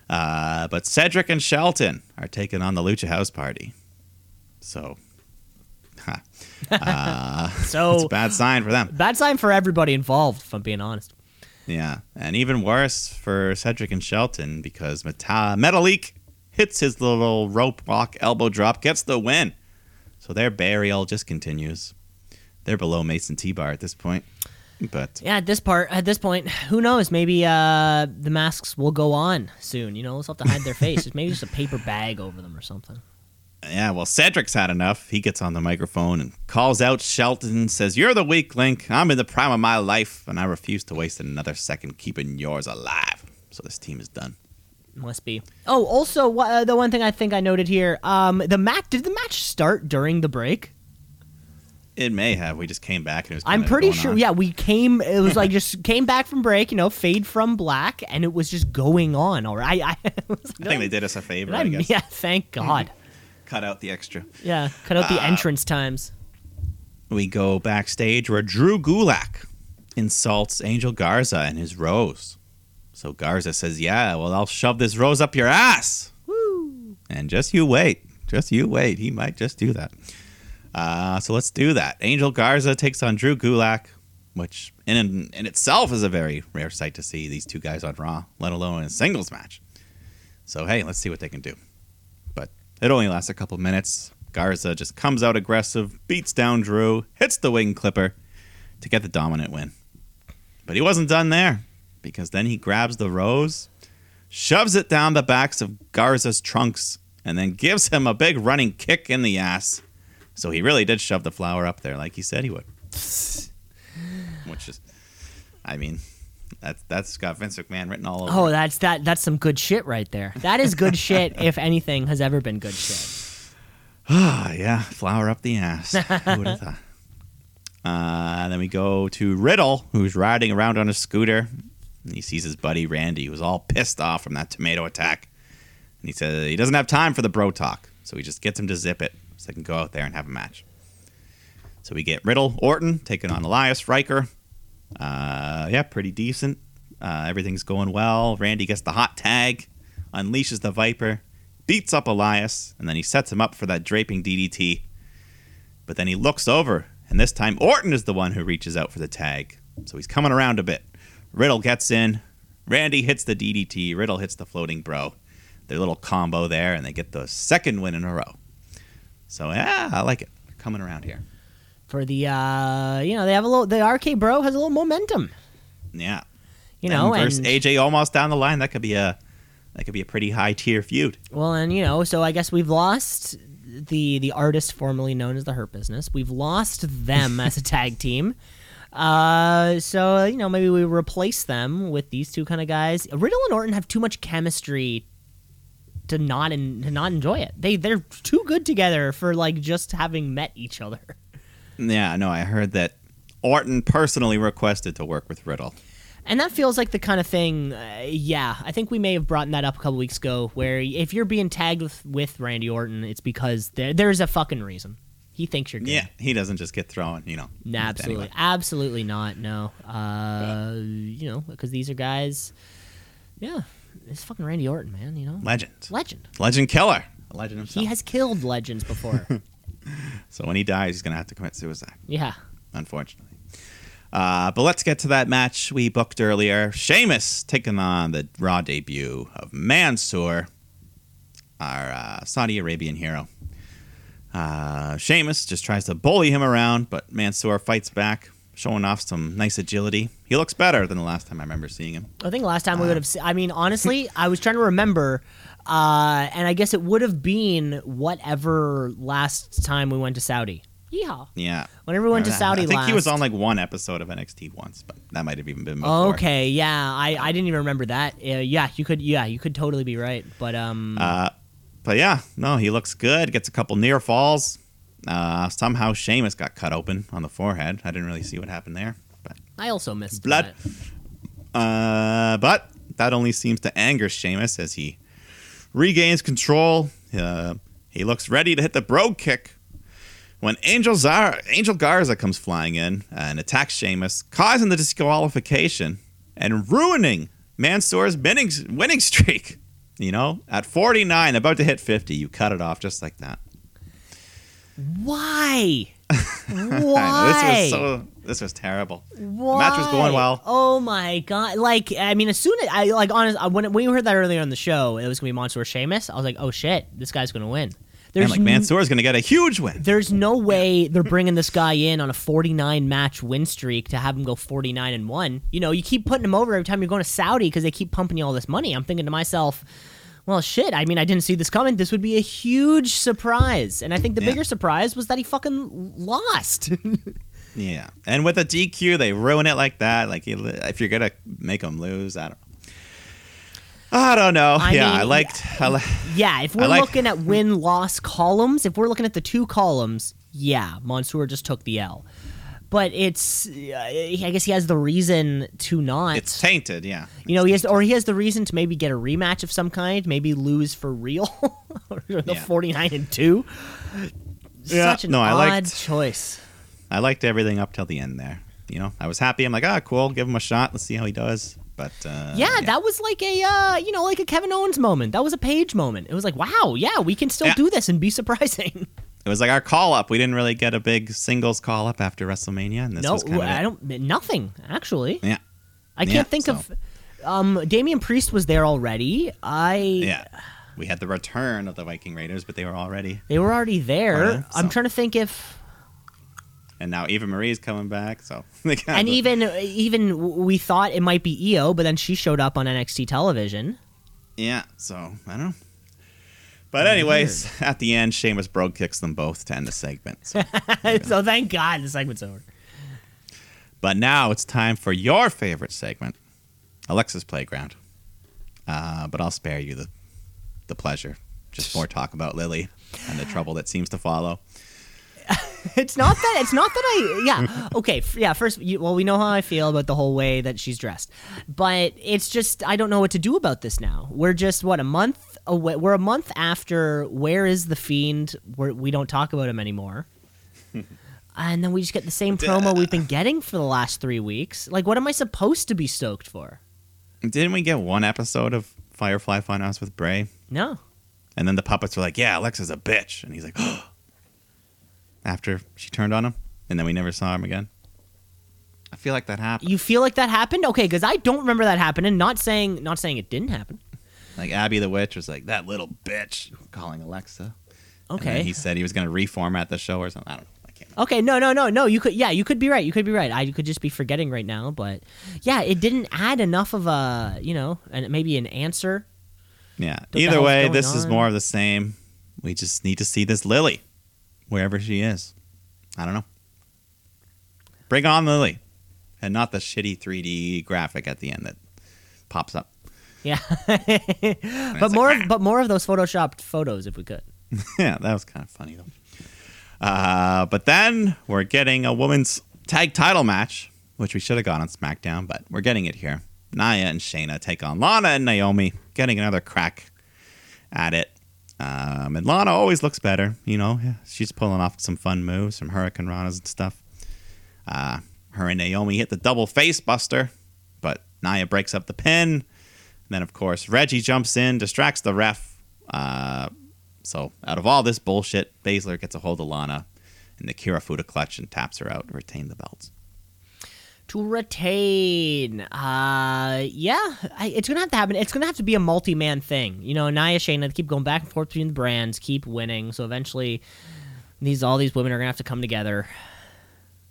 Uh, but Cedric and Shelton are taking on the Lucha House Party. So, uh, it's So a bad sign for them. bad sign for everybody involved. If I'm being honest. Yeah. And even worse for Cedric and Shelton because Meta- Metalik hits his little rope walk elbow drop, gets the win. So their burial just continues. They're below Mace and T-Bar at this point. But Yeah, at this part, at this point, who knows? Maybe uh, the masks will go on soon. You know, they'll have to hide their faces. Maybe just a paper bag over them or something. Yeah, well, Cedric's had enough. He gets on the microphone and calls out Shelton, says, You're the weak link. I'm in the prime of my life, and I refuse to waste another second keeping yours alive. So this team is done. Must be. Oh, also, uh, the one thing I think I noted here, um, the match. Did the match start during the break? It may have. We just came back and it was. I'm pretty going sure. on. Yeah, we came. It was like just came back from break. You know, fade from black, and it was just going on. All right. I, I, was I think they did us a favor, I, I- guess. yeah, thank God. Cut out the extra. Yeah, cut out the Uh, entrance times. We go backstage where Drew Gulak insults Angel Garza and his rose. So Garza says, Yeah, well, I'll shove this rose up your ass. Woo. And just you wait. Just you wait. He might just do that. Uh, so let's do that. Angel Garza takes on Drew Gulak, which in in itself is a very rare sight to see these two guys on Raw, let alone in a singles match. So hey, let's see what they can do. It only lasts a couple minutes. Garza just comes out aggressive, beats down Drew, hits the wing clipper to get the dominant win. But he wasn't done there because then he grabs the rose, shoves it down the backs of Garza's trunks, and then gives him a big running kick in the ass. So he really did shove the flower up there like he said he would. Which is, I mean, that's that's got Vince McMahon written all over. Oh, it. that's that. That's some good shit right there. That is good shit. If anything has ever been good shit. Ah, yeah, flower up the ass. Who would have thought? Uh, then we go to Riddle, who's riding around on a scooter. And he sees his buddy Randy, who's all pissed off from that tomato attack. And he says he doesn't have time for the bro talk, so he just gets him to zip it so they can go out there and have a match. So we get Riddle, Orton taking on Elias Ryker. Uh, yeah, pretty decent. Uh, everything's going well. Randy gets the hot tag, unleashes the Viper, beats up Elias, and then he sets him up for that draping DDT. But then he looks over, and this time Orton is the one who reaches out for the tag. So he's coming around a bit. Riddle gets in. Randy hits the DDT. Riddle hits the floating bro. Their little combo there, and they get the second win in a row. So yeah, I like it. Coming around here. For the uh, you know, they have a little. The RK Bro has a little momentum. Yeah. You know, and versus and AJ almost down the line, that could be a that could be a pretty high tier feud. well, and you know, so I guess we've lost the the artist formerly known as the Hurt Business. We've lost them as a tag team. Uh, so you know, maybe we replace them with these two kind of guys. Riddle and Orton have too much chemistry to not and to not enjoy it. They they're too good together for like just having met each other. Yeah, no, I heard that Orton personally requested to work with Riddle. And that feels like the kind of thing, uh, yeah. I think we may have brought that up a couple weeks ago, where if you're being tagged with, with Randy Orton, it's because there, there's a fucking reason. He thinks you're good. Yeah, he doesn't just get thrown, you know. Nah, absolutely, anyway. absolutely not. No, uh, you know, because these are guys. Yeah, it's fucking Randy Orton, man. You know, Legend. legend. Legend killer. A legend himself. He has killed legends before. so when he dies, he's going to have to commit suicide, yeah, unfortunately. Uh, but let's get to that match we booked earlier. Sheamus taking on the Raw debut of Mansoor, our uh, Saudi Arabian hero. Uh, Sheamus just tries to bully him around, but Mansoor fights back, showing off some nice agility. He looks better than the last time I remember seeing him. I think last time we would have. se- I mean, honestly, I was trying to remember, uh, and I guess it would have been whatever last time we went to Saudi. Yeehaw! Yeah. Whenever we went to I- Saudi I think he was on like one episode of NXT once, but that might have even been before. Okay, yeah, I, I didn't even remember that. Uh, yeah, you could yeah you could totally be right, but um Uh, but yeah, no, he looks good. Gets a couple near falls. Uh, somehow Sheamus got cut open on the forehead. I didn't really see what happened there, but I also missed blood. that. uh, but that only seems to anger Sheamus as he regains control. Uh, he looks ready to hit the bro kick when Angel Angel Garza comes flying in and attacks Sheamus, causing the disqualification and ruining Mansoor's winning, winning streak. You know, at 49, about to hit 50, you cut it off just like that. Why? Why? This was so. This was terrible. Why? match was going well. Oh my god! Like, I mean, as soon as I like, honest, uh, when when you heard that earlier on the show, it was gonna be Mansoor Sheamus. I was like, oh shit, this guy's gonna win. There's and like Mansoor's going to get a huge win. There's no way they're bringing this guy in on a 49 match win streak to have him go 49 and 1. You know, you keep putting him over every time you're going to Saudi because they keep pumping you all this money. I'm thinking to myself, well, shit. I mean, I didn't see this coming. This would be a huge surprise. And I think the Yeah. bigger surprise was that he fucking lost. Yeah, and with a DQ, they ruin it like that. Like if you're gonna make them lose, I don't. know. I don't know. I yeah, mean, I liked. I li- yeah, if we're like- looking at win loss columns, if we're looking at the two columns, yeah, Mansoor just took the L. But it's, uh, I guess he has the reason to not. it's tainted. Yeah, You know, he has, or he has the reason to maybe get a rematch of some kind, maybe lose for real, the Yeah. forty nine and two. Yeah, Such an no, I odd liked- choice. I liked everything up till the end there. You know, I was happy. I'm like, ah, cool. Give him a shot. Let's see how he does. But uh, yeah, that was like a, uh, you know, like a Kevin Owens moment. That was a Page moment. It was like, wow, yeah, we can still Yeah. do this and be surprising. it was like our call up. We didn't really get a big singles call up after WrestleMania, and this no, was kind of I don't, nothing actually. Yeah, I can't Yeah, think so- of. Um, Damian Priest was there already. I yeah. We had the return of the Viking Raiders, but they were already. they were already there. Yeah? I'm trying to think if And now Eva Marie's coming back, so and of- even even we thought it might be Io, but then she showed up on NXT television. Yeah, so I don't know. But anyways, at the end, Sheamus Brogue kicks them both to end the segment. So. so thank God the segment's over. but now it's time for your favorite segment, Alexa's Playground. Uh, but I'll spare you the the pleasure. Just more talk about Lily and the trouble that seems to follow. It's not that. It's not that I. Yeah. Okay. f- Yeah. First, you, well, we know how I feel about the whole way that she's dressed, but it's just I don't know what to do about this now. We're just what a month away. We're a month after. Where is the fiend? We're, we don't talk about him anymore. and then we just get the same promo we've been getting for the last three weeks. Like, what am I supposed to be stoked for? Didn't we get one episode of Firefly Funhouse with Bray? No. And then the puppets were like, "Yeah, Alexa's a bitch," and he's like, "Oh." After she turned on him, and then we never saw him again. I feel like that happened. You feel like that happened? Okay, because I don't remember that happening. Not saying, not saying it didn't happen. Like Abby the witch was like that little bitch, calling Alexa. And then Okay. he said he was going to reformat the show or something. I don't know. I can't. Okay, no, no, no, no. You could, yeah, you could be right. You could be right. I could just be forgetting right now, but yeah, it didn't add enough of a, you know, and maybe an answer. Yeah. the Either way, this is more of the same. We just need to see this Lily, wherever she is. I don't know. Bring on Lily, and not the shitty 3D graphic at the end that pops up. Yeah, but more, of, but more of those photoshopped photos if we could. yeah, that was kind of funny though. Uh, but then we're getting a women's tag title match, which we should have got on SmackDown, but we're getting it here. Nia and Shayna take on Lana and Naomi, getting another crack at it. Um, and Lana always looks better, you know. yeah, She's pulling off some fun moves, some Hurricane Ranas and stuff. Uh, her and Naomi hit the double face buster, but Nia breaks up the pin. And then, of course, Reggie jumps in, distracts the ref. Uh, so, out of all this bullshit, Baszler gets a hold of Lana and the Kirifuda clutch and taps her out to retain the belts. To retain, uh, yeah, I, it's gonna have to happen. It's gonna have to be a multi-man thing. You know, Nia, Shayna keep going back and forth between the brands, keep winning. So eventually, these all these women are gonna have to come together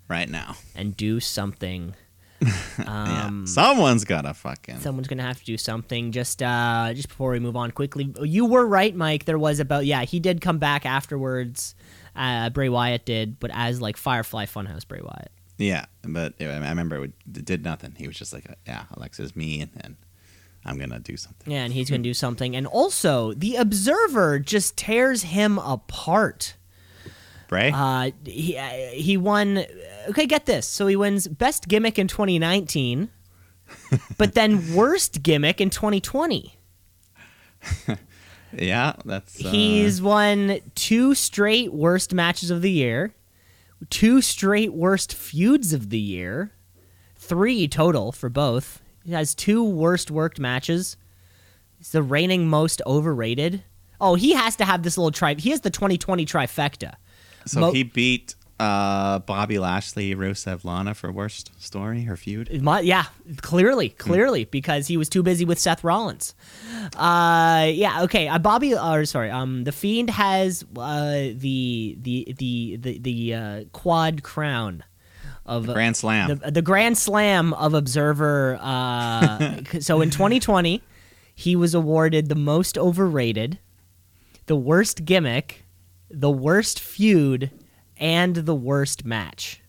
Right now. and do something. Yeah. Um, Someone's got to fucking. someone's gonna have to do something. Just uh, just before we move on quickly, you were right, Mike. There was about yeah, he did come back afterwards. Uh, Bray Wyatt did, but as like Firefly Funhouse Bray Wyatt. Yeah, but I remember it, would- it did nothing. He was just like, yeah, Alexa's me, and, and I'm to do something. Yeah, and he's gonna do something. And also, the Observer just tears him apart. Bray? Uh, he uh, he won. Okay, get this. So he wins best gimmick in 2019, but then worst gimmick in 2020. yeah, that's. Uh, He's won two straight worst matches of the year, two straight worst feuds of the year, three total for both. He has two worst worked matches. He's the reigning most overrated. Oh, he has to have this little tri. He has the 2020 trifecta. So Mo- he beat uh, Bobby Lashley, Rusev Lana for worst story or feud. My, yeah, clearly, clearly, because he was too busy with Seth Rollins. Uh, yeah, okay. Uh, Bobby, or sorry, um, the Fiend has uh the the the the the uh, quad crown of the Grand Slam. the, the Grand Slam of Observer. Uh, so in 2020, he was awarded the most overrated, the worst gimmick, the worst feud, and the worst match.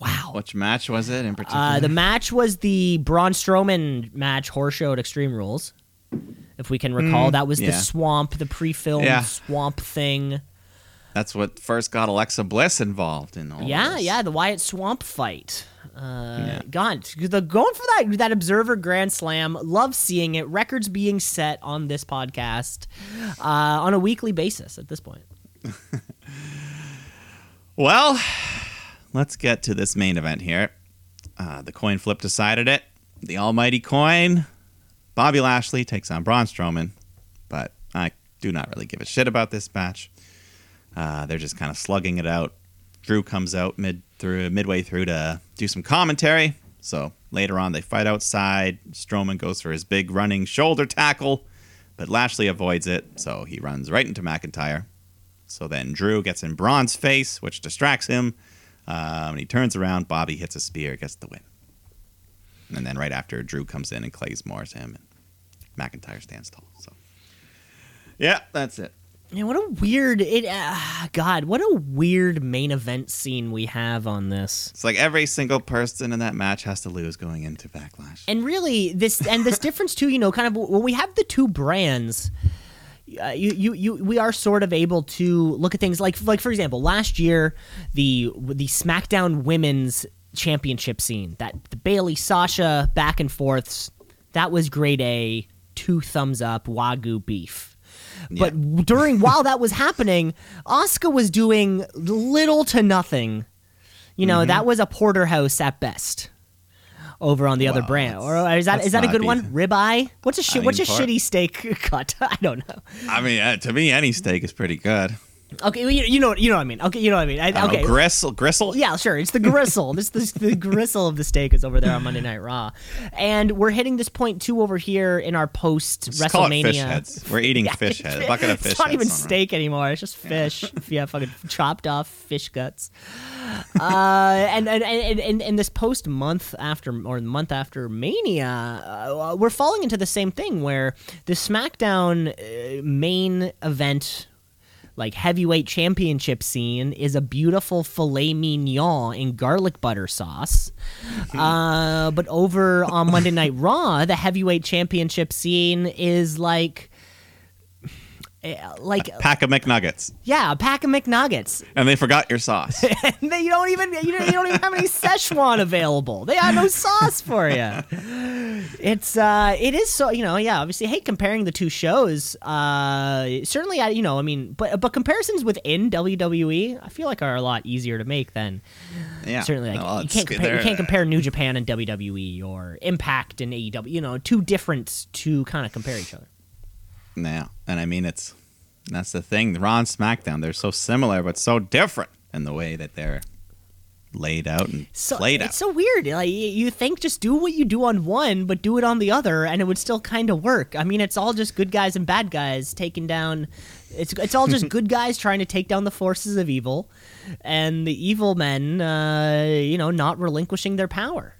Wow. Which match was it in particular? Uh, the match was the Braun Strowman match, Horror Show at Extreme Rules. If we can recall, that was the Mm, swamp, the pre-filmed Yeah. swamp thing. That's what first got Alexa Bliss involved in all Yeah, this. yeah, the Wyatt Swamp fight. Uh, Yeah. The going for that that Observer Grand Slam. Love seeing it. Records being set on this podcast uh, on a weekly basis at this point. Well, let's get to this main event here. Uh, the coin flip decided it. The almighty coin. Bobby Lashley takes on Braun Strowman, but I do not really give a shit about this match. Uh, they're just kind of slugging it out. Drew comes out mid through midway through to do some commentary. So later on, they fight outside. Strowman goes for his big running shoulder tackle, but Lashley avoids it, so he runs right into McIntyre. So then Drew gets in Braun's face, which distracts him. Um, and he turns around. Bobby hits a spear, gets the win. And then right after, Drew comes in and claymores him, and McIntyre stands tall. So, yeah, that's it. Yeah, what a weird it. Uh, God, what a weird main event scene we have on this. It's like every single person in that match has to lose going into Backlash. and really this and this difference too you know kind of when we have the two brands uh, you, you, you, we are sort of able to look at things like, like for example, last year the the SmackDown Women's Championship scene, that the Bayley Sasha back and forths, that was grade A, two thumbs up, wagyu beef. But during while that was happening, Asuka was doing little to nothing You know, that was a porterhouse at best. Over on the other brand, or is that that a good one? Ribeye? What's a shi- I what's a mean, por- shitty steak cut? I don't know. I mean, uh, to me, any steak is pretty good. Okay, you, you know you know what I mean. Okay, you know what I mean. I, I okay, know, gristle, gristle. Yeah, sure. It's the gristle. this, this the gristle of the steak is over there on Monday Night Raw, and we're hitting this point too over here in our post Just call it WrestleMania. We're eating fish heads. A bucket of fish It's not even steak anymore. It's just fish. yeah, fucking chopped off fish guts. Uh, and, and, and, and, and this post month after or month after Mania, uh, we're falling into the same thing where the SmackDown uh, main event like heavyweight championship scene is a beautiful filet mignon in garlic butter sauce. uh, but over on Monday Night Raw, the heavyweight championship scene is like. Eh, Like Pack of McNuggets, yeah, a pack of McNuggets, and they forgot your sauce. and they don't even you don't, you don't even have any Szechuan available. They have no sauce for you. It's uh, it is so you know yeah. Obviously, hey comparing the two shows. Uh, certainly, I you know I mean, but but comparisons within WWE, I feel like are a lot easier to make than yeah, certainly like Well, you can't compare you can't compare New Japan and WWE or Impact and AEW. You know, two different to kind of compare each other. Yeah, and I mean it's that's the thing. Raw and SmackDown, they're so similar but so different in the way that they're laid out and So played it's out. so weird. Like you think just do what you do on one, but do it on the other, and it would still kind of work. I mean, it's all just good guys and bad guys taking down. It's it's all just good guys trying to take down the forces of evil, and the evil men, uh, you know, not relinquishing their power.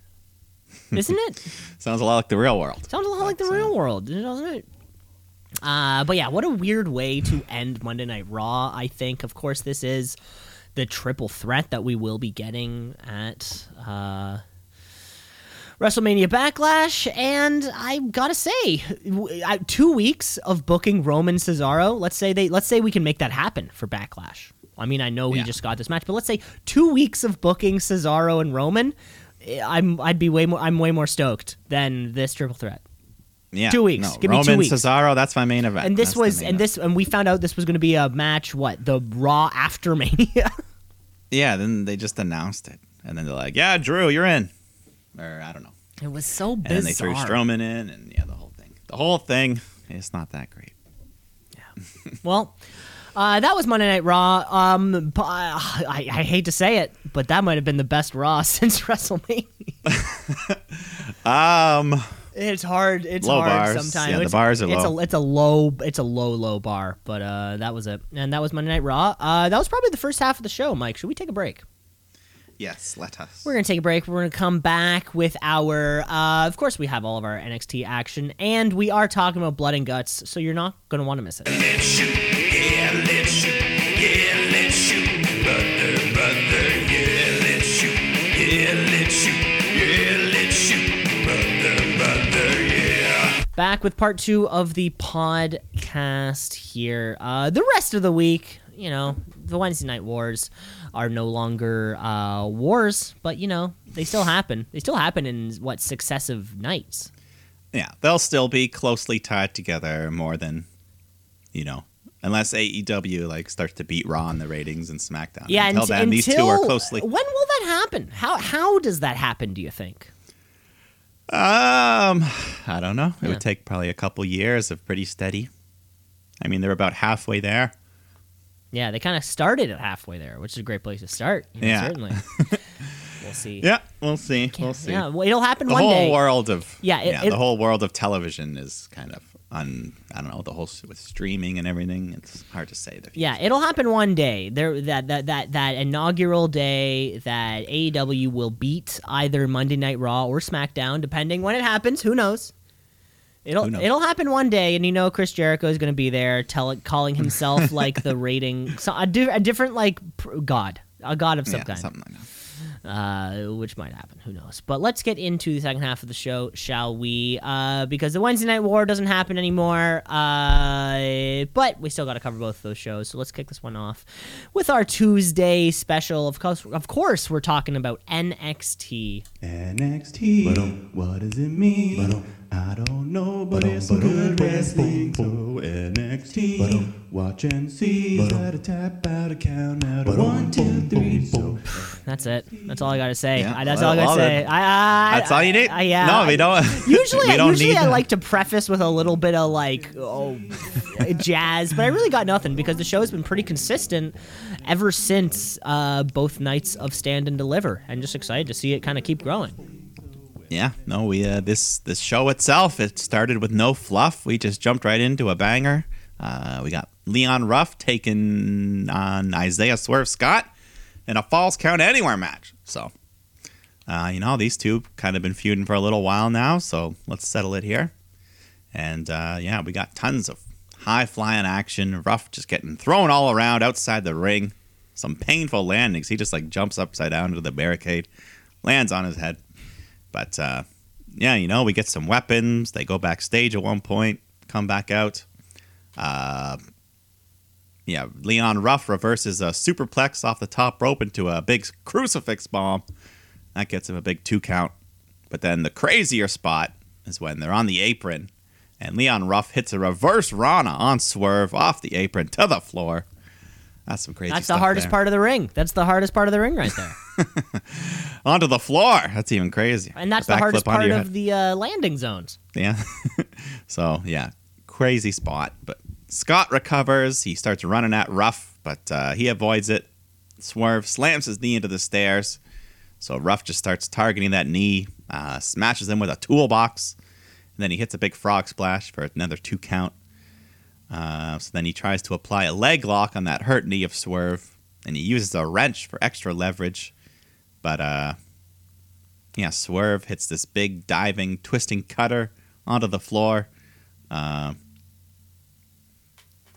Isn't it? Sounds a lot like the real world. Sounds a lot like the That's, uh, real world, doesn't it? Uh, but yeah, what a weird way to end Monday Night Raw. I think, of course, this is the triple threat that we will be getting at uh, WrestleMania Backlash, and I gotta say, two weeks of booking Roman Cesaro. Let's say they, let's say we can make that happen for Backlash. I mean, I know he Yeah. just got this match, but let's say two weeks of booking Cesaro and Roman. eh, I'm, I'd be way more, I'm way more stoked than this triple threat. Yeah, Two weeks. No, Give me two Roman weeks. Cesaro. That's my main event. and this That's was and event. this and we found out this was going to be a match what the raw after mania Yeah, then they just announced it, and then they're like, "Yeah, Drew, you're in," or I don't know. it was so And bizarre then they threw Strowman in, and yeah, the whole thing. The whole thing It's not that great. Yeah. well uh, that was Monday Night Raw. Um, I, I, I hate to say it, but that might have been the best Raw since WrestleMania. Um, It's hard. It's Low hard bars. sometimes. Yeah, the bars are it's low. A, it's a low. It's a low, low bar. But uh, that was it, and that was Monday Night Raw. Uh, that was probably the first half of the show. Mike, should we take a break? yes, let us. We're gonna take a break. We're gonna come back with our. Uh, of course, we have all of our NXT action, and we are talking about blood and guts, so you're not gonna want to miss it. Back with part two of the podcast here. Uh, the rest of the week, you know, the Wednesday night wars are no longer uh, wars, but you know they still happen. They still happen in what successive nights. Yeah, they'll still be closely tied together more than, you know, unless AEW like starts to beat Raw in the ratings and SmackDown. Yeah, until and, then, these two are closely. When will that happen? How how does that happen? Do you think? Um, I don't know. It Yeah. would take probably a couple years of pretty steady. I mean, they're about halfway there. Yeah, they kind of started at halfway there, which is a great place to start. you know, Yeah. certainly. we'll see. Yeah, we'll see. We'll see. Yeah, well, it'll happen one day. the one whole day. world of Yeah, it- yeah, it- the whole world of television is kind of on. I don't know the whole with streaming and everything. It's hard to say. The Yeah, it'll happen one day. There, that that that that inaugural day that AEW will beat either Monday Night Raw or SmackDown, depending when it happens. Who knows? It'll Who knows? it'll happen one day, and you know Chris Jericho is going to be there, tell, calling himself like the rating, so a, di- a different like pr- god, a god of some yeah, kind. something like that. Uh, which might happen. Who knows? But let's get into the second half of the show, shall we? Uh, because the Wednesday Night War doesn't happen anymore. Uh, but we still got to cover both of those shows. So let's kick this one off with our Tuesday special. Of course, of course, we're talking about NXT. NXT. What does it mean? I don't know, but it's some good wrestling. So NXT, watch and see. Gotta tap out a count out of one, two, three. So That's it. That's all I gotta say. Yeah, I, that's well, all I gotta well, say. I, I, that's all you need. I, yeah. No, we don't. Usually, we don't usually need I that. like to preface with a little bit of like, oh, jazz, but I really got nothing because the show has been pretty consistent ever since uh, both nights of Stand and Deliver, and just excited to see it kind of keep growing. Yeah, no, we uh, this this show itself it started with no fluff. We just jumped right into a banger. Uh, we got Leon Ruff taking on Isaiah Swerve Scott in a Falls Count Anywhere match. So, uh, you know, these two kind of been feuding for a little while now. So let's settle it here. And uh, yeah, we got tons of high flying action. Ruff just getting thrown all around outside the ring. Some painful landings. He just like jumps upside down into the barricade, lands on his head. But uh, yeah, you know, we get some weapons. They go backstage at one point, come back out. Uh, yeah, Leon Ruff reverses a superplex off the top rope into a big crucifix bomb. That gets him a big two count. But then the crazier spot is when they're on the apron and Leon Ruff hits a reverse Rana on Swerve off the apron to the floor. That's some crazy That's the hardest there. part of the ring. That's the hardest part of the ring right there, Onto the floor. That's even crazy. and that's A the hardest part of the uh, landing zones. Yeah. so yeah, crazy spot. But Scott recovers. He starts running at Ruff, but uh, he avoids it. Swerve slams his knee into the stairs. So Ruff just starts targeting that knee, uh, smashes him with a toolbox, and then he hits a big frog splash for another two count. Uh, so then he tries to apply a leg lock on that hurt knee of Swerve, and he uses a wrench for extra leverage. But uh, yeah, Swerve hits this big diving, twisting cutter onto the floor. Uh,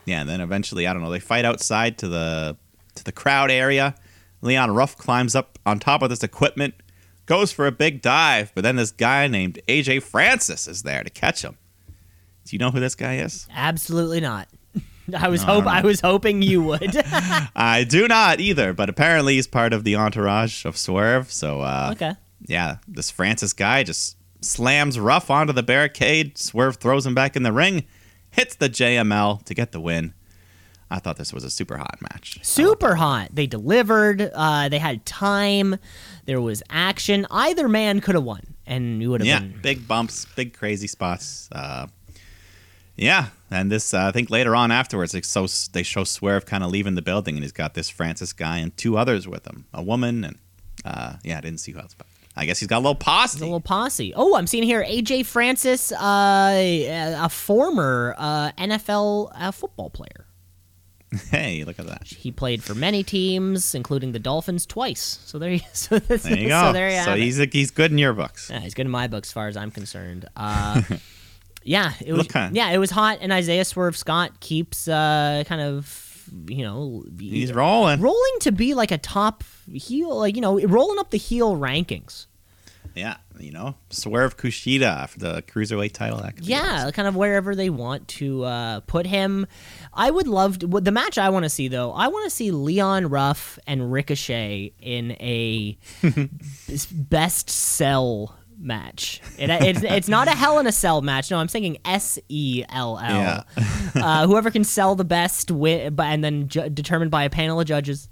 yeah, and then eventually, I don't know, they fight outside to the to the crowd area. Leon Ruff climbs up on top of this equipment, goes for a big dive, but then this guy named AJ Francis is there to catch him. Do you know who this guy is? Absolutely not. I was No, hope don't I was hoping you would. I do not either, but apparently he's part of the entourage of Swerve. So uh, okay. yeah, this Francis guy just slams Ruff onto the barricade. Swerve throws him back in the ring, hits the JML to get the win. I thought this was a super hot match. Super hot. They delivered. Uh, they had time. There was action. Either man could have won, and you would have Yeah, been. big bumps, big crazy spots. Uh, yeah, and this uh, I think later on afterwards, they so they show Swerve kind of leaving the building, and he's got this Francis guy and two others with him, a woman, and uh, yeah, I didn't see who else, but I guess he's got a little posse. A little posse. Oh, I'm seeing here AJ Francis, uh, a former uh, NFL uh, football player. hey, look at that. He played for many teams, including the Dolphins twice. So there you, so, There you go. so there you so it. he's he's good in your books. Yeah, he's good in my books, as far as I'm concerned. Uh, yeah, it was. Yeah, it was hot, and Isaiah Swerve Scott keeps uh, kind of, you know, He's rolling. rolling to be like a top heel, like you know, rolling up the heel rankings. Yeah, you know, Swerve Kushida for the cruiserweight title. That Yeah, awesome. kind of wherever they want to uh, put him. I would love to. The match I want to see though, I want to see Leon Ruff and Ricochet in a best cell match. It, it's it's not a Hell in a Cell match. No, I'm thinking S E L. L. Uh, Whoever can sell the best win, but and then ju- determined by a panel of judges,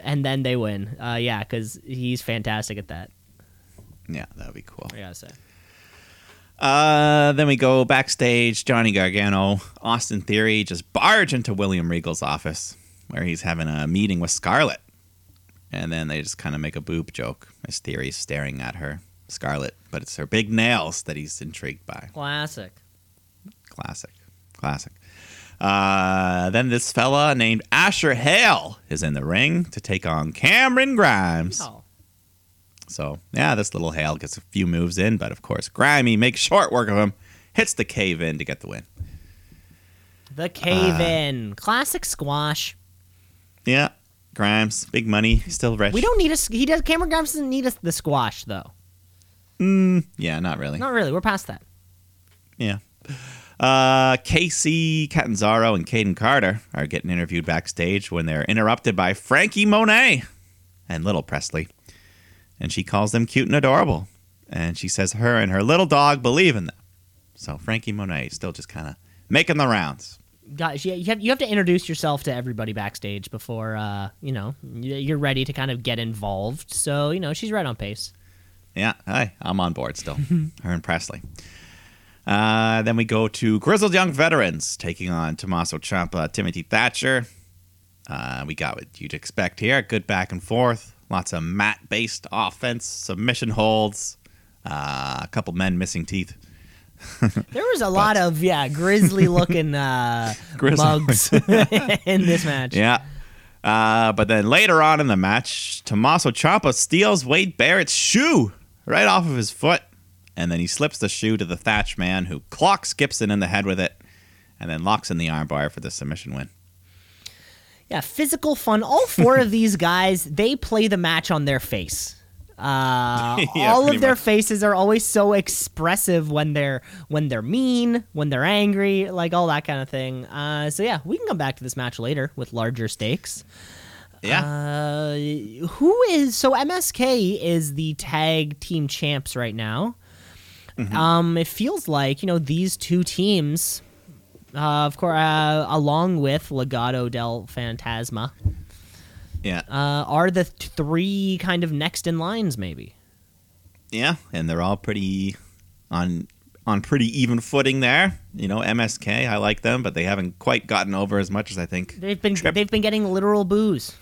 and then they win. Uh, yeah, because he's fantastic at that. yeah, that would be cool. I gotta say. Uh, then we go backstage. Johnny Gargano, Austin Theory just barge into William Regal's office where he's having a meeting with Scarlett, and then they just kind of make a boob joke as Theory's staring at her, Scarlett, but it's her big nails that he's intrigued by. Classic. Classic, classic. Uh, then this fella named Asher Hale is in the ring to take on Cameron Grimes. Oh. So yeah, this little Hale gets a few moves in, but of course Grimy makes short work of him, hits the cave in to get the win. The cave Uh, in. Classic squash. Yeah, Grimes, big money, still rich. We don't need a. He does. Cameron Grimes doesn't need us the squash though. Yeah, not really. Not really. We're past that. Yeah. Uh, Kacy Catanzaro and Kayden Carter are getting interviewed backstage when they're interrupted by Franky Monet and Little Presley. And she calls them cute and adorable. And she says her and her little dog believe in them. So Franky Monet is still just kind of making the rounds. Guys, you you have, you have to introduce yourself to everybody backstage before uh, you know, you're ready to kind of get involved. So you know she's right on pace. Yeah, hi, I'm on board still. Her and Presley. Uh, then we go to Grizzled Young Veterans taking on Tommaso Ciampa, Timothy Thatcher. Uh, we got what you'd expect here: good back and forth, lots of mat-based offense, submission holds, uh, a couple men missing teeth. There was a lot of yeah grizzly looking uh, mugs in this match. Yeah. Uh, but then later on in the match, Tommaso Ciampa steals Wade Barrett's shoe right off of his foot. And then he slips the shoe to the Thatch man, who clocks Gibson in the head with it, and then locks in the armbar for the submission win. Yeah, physical fun. All four of these guys, they play the match on their face. Uh, Yeah, all of their much. faces are always so expressive when they're when they're mean, when they're angry, like all that kind of thing. Uh, so yeah, we can come back to this match later with larger stakes. Yeah. Uh, who is so MSK is the tag team champs right now. Mm-hmm. Um, it feels like you know these two teams, uh, of course, uh, along with Legado del Fantasma, yeah. uh, are the th- three kind of next in lines, maybe. yeah. And they're all pretty on on pretty even footing there. You know, MSK, I like them, but they haven't quite gotten over as much as I think They've been Trip- they've been getting literal booze.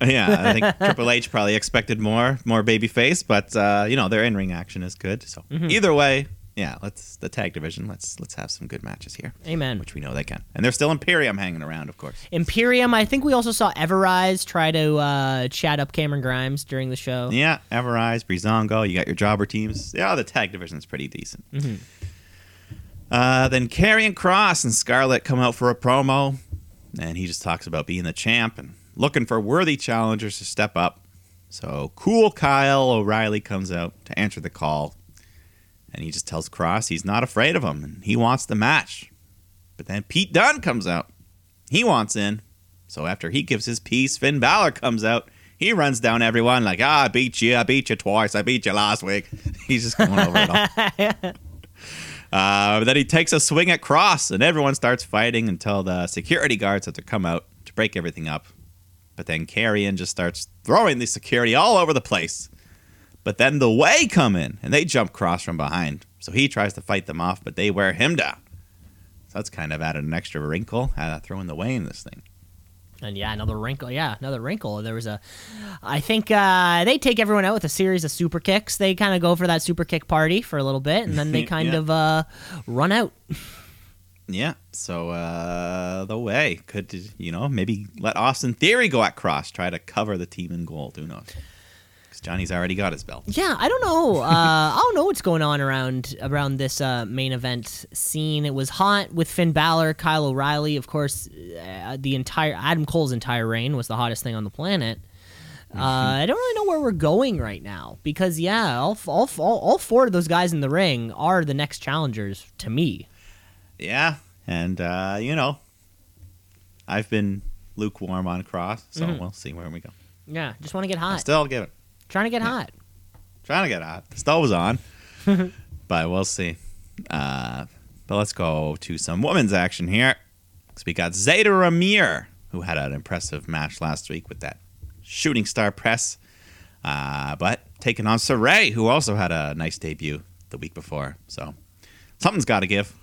Yeah, I think Triple H probably expected more, more babyface, but uh, you know their in-ring action is good. So either way, yeah, let's the tag division. Let's let's have some good matches here, Amen. which we know they can. And there's still Imperium hanging around, of course. Imperium. I think we also saw Everrise try to uh, chat up Cameron Grimes during the show. Yeah, Everrise, Breezango. You got your jobber teams. Yeah, the tag division's pretty decent. Uh, then Karrion Kross and Scarlett come out for a promo, and he just talks about being the champ and looking for worthy challengers to step up. So cool Kyle O'Reilly comes out to answer the call, and he just tells Kross he's not afraid of him and he wants the match. But then Pete Dunne comes out. He wants in. So after he gives his piece, Finn Balor comes out. He runs down everyone like, ah, I beat you. I beat you twice. I beat you last week. He's just going over it all. Uh, then he takes a swing at Kross, and everyone starts fighting until the security guards have to come out to break everything up. But then Karrion just starts throwing the security all over the place. But then the Way come in, and they jump Kross from behind. So he tries to fight them off, but they wear him down. So that's kind of added an extra wrinkle, uh, throwing the Way in this thing. And yeah, another wrinkle. Yeah, another wrinkle. There was a, I think uh, they take everyone out with a series of super kicks. They kind of go for that super kick party for a little bit, and then they kind Yeah. of uh, run out. Yeah, so uh, the Way could, you know, maybe let Austin Theory go at Kross, try to cover the team in gold. Who knows? Because Johnny's already got his belt. Yeah, I don't know. Uh, I don't know what's going on around around this uh, main event scene. It was hot with Finn Balor, Kyle O'Reilly, of course. Uh, the entire Adam Cole's entire reign was the hottest thing on the planet. Uh, I don't really know where we're going right now because yeah, all, all all all four of those guys in the ring are the next challengers to me. Yeah, and uh, you know, I've been lukewarm on Kross, so Mhm. we'll see where we go. Yeah, just want to get hot. still give it. Trying to get hot. Trying to get hot. The stove was on, but we'll see. Uh, but let's go to some women's action here. 'Cause we got Zeta Ramir, who had an impressive match last week with that shooting star press. Uh, but taking on Sarray, who also had a nice debut the week before. So something's got to give.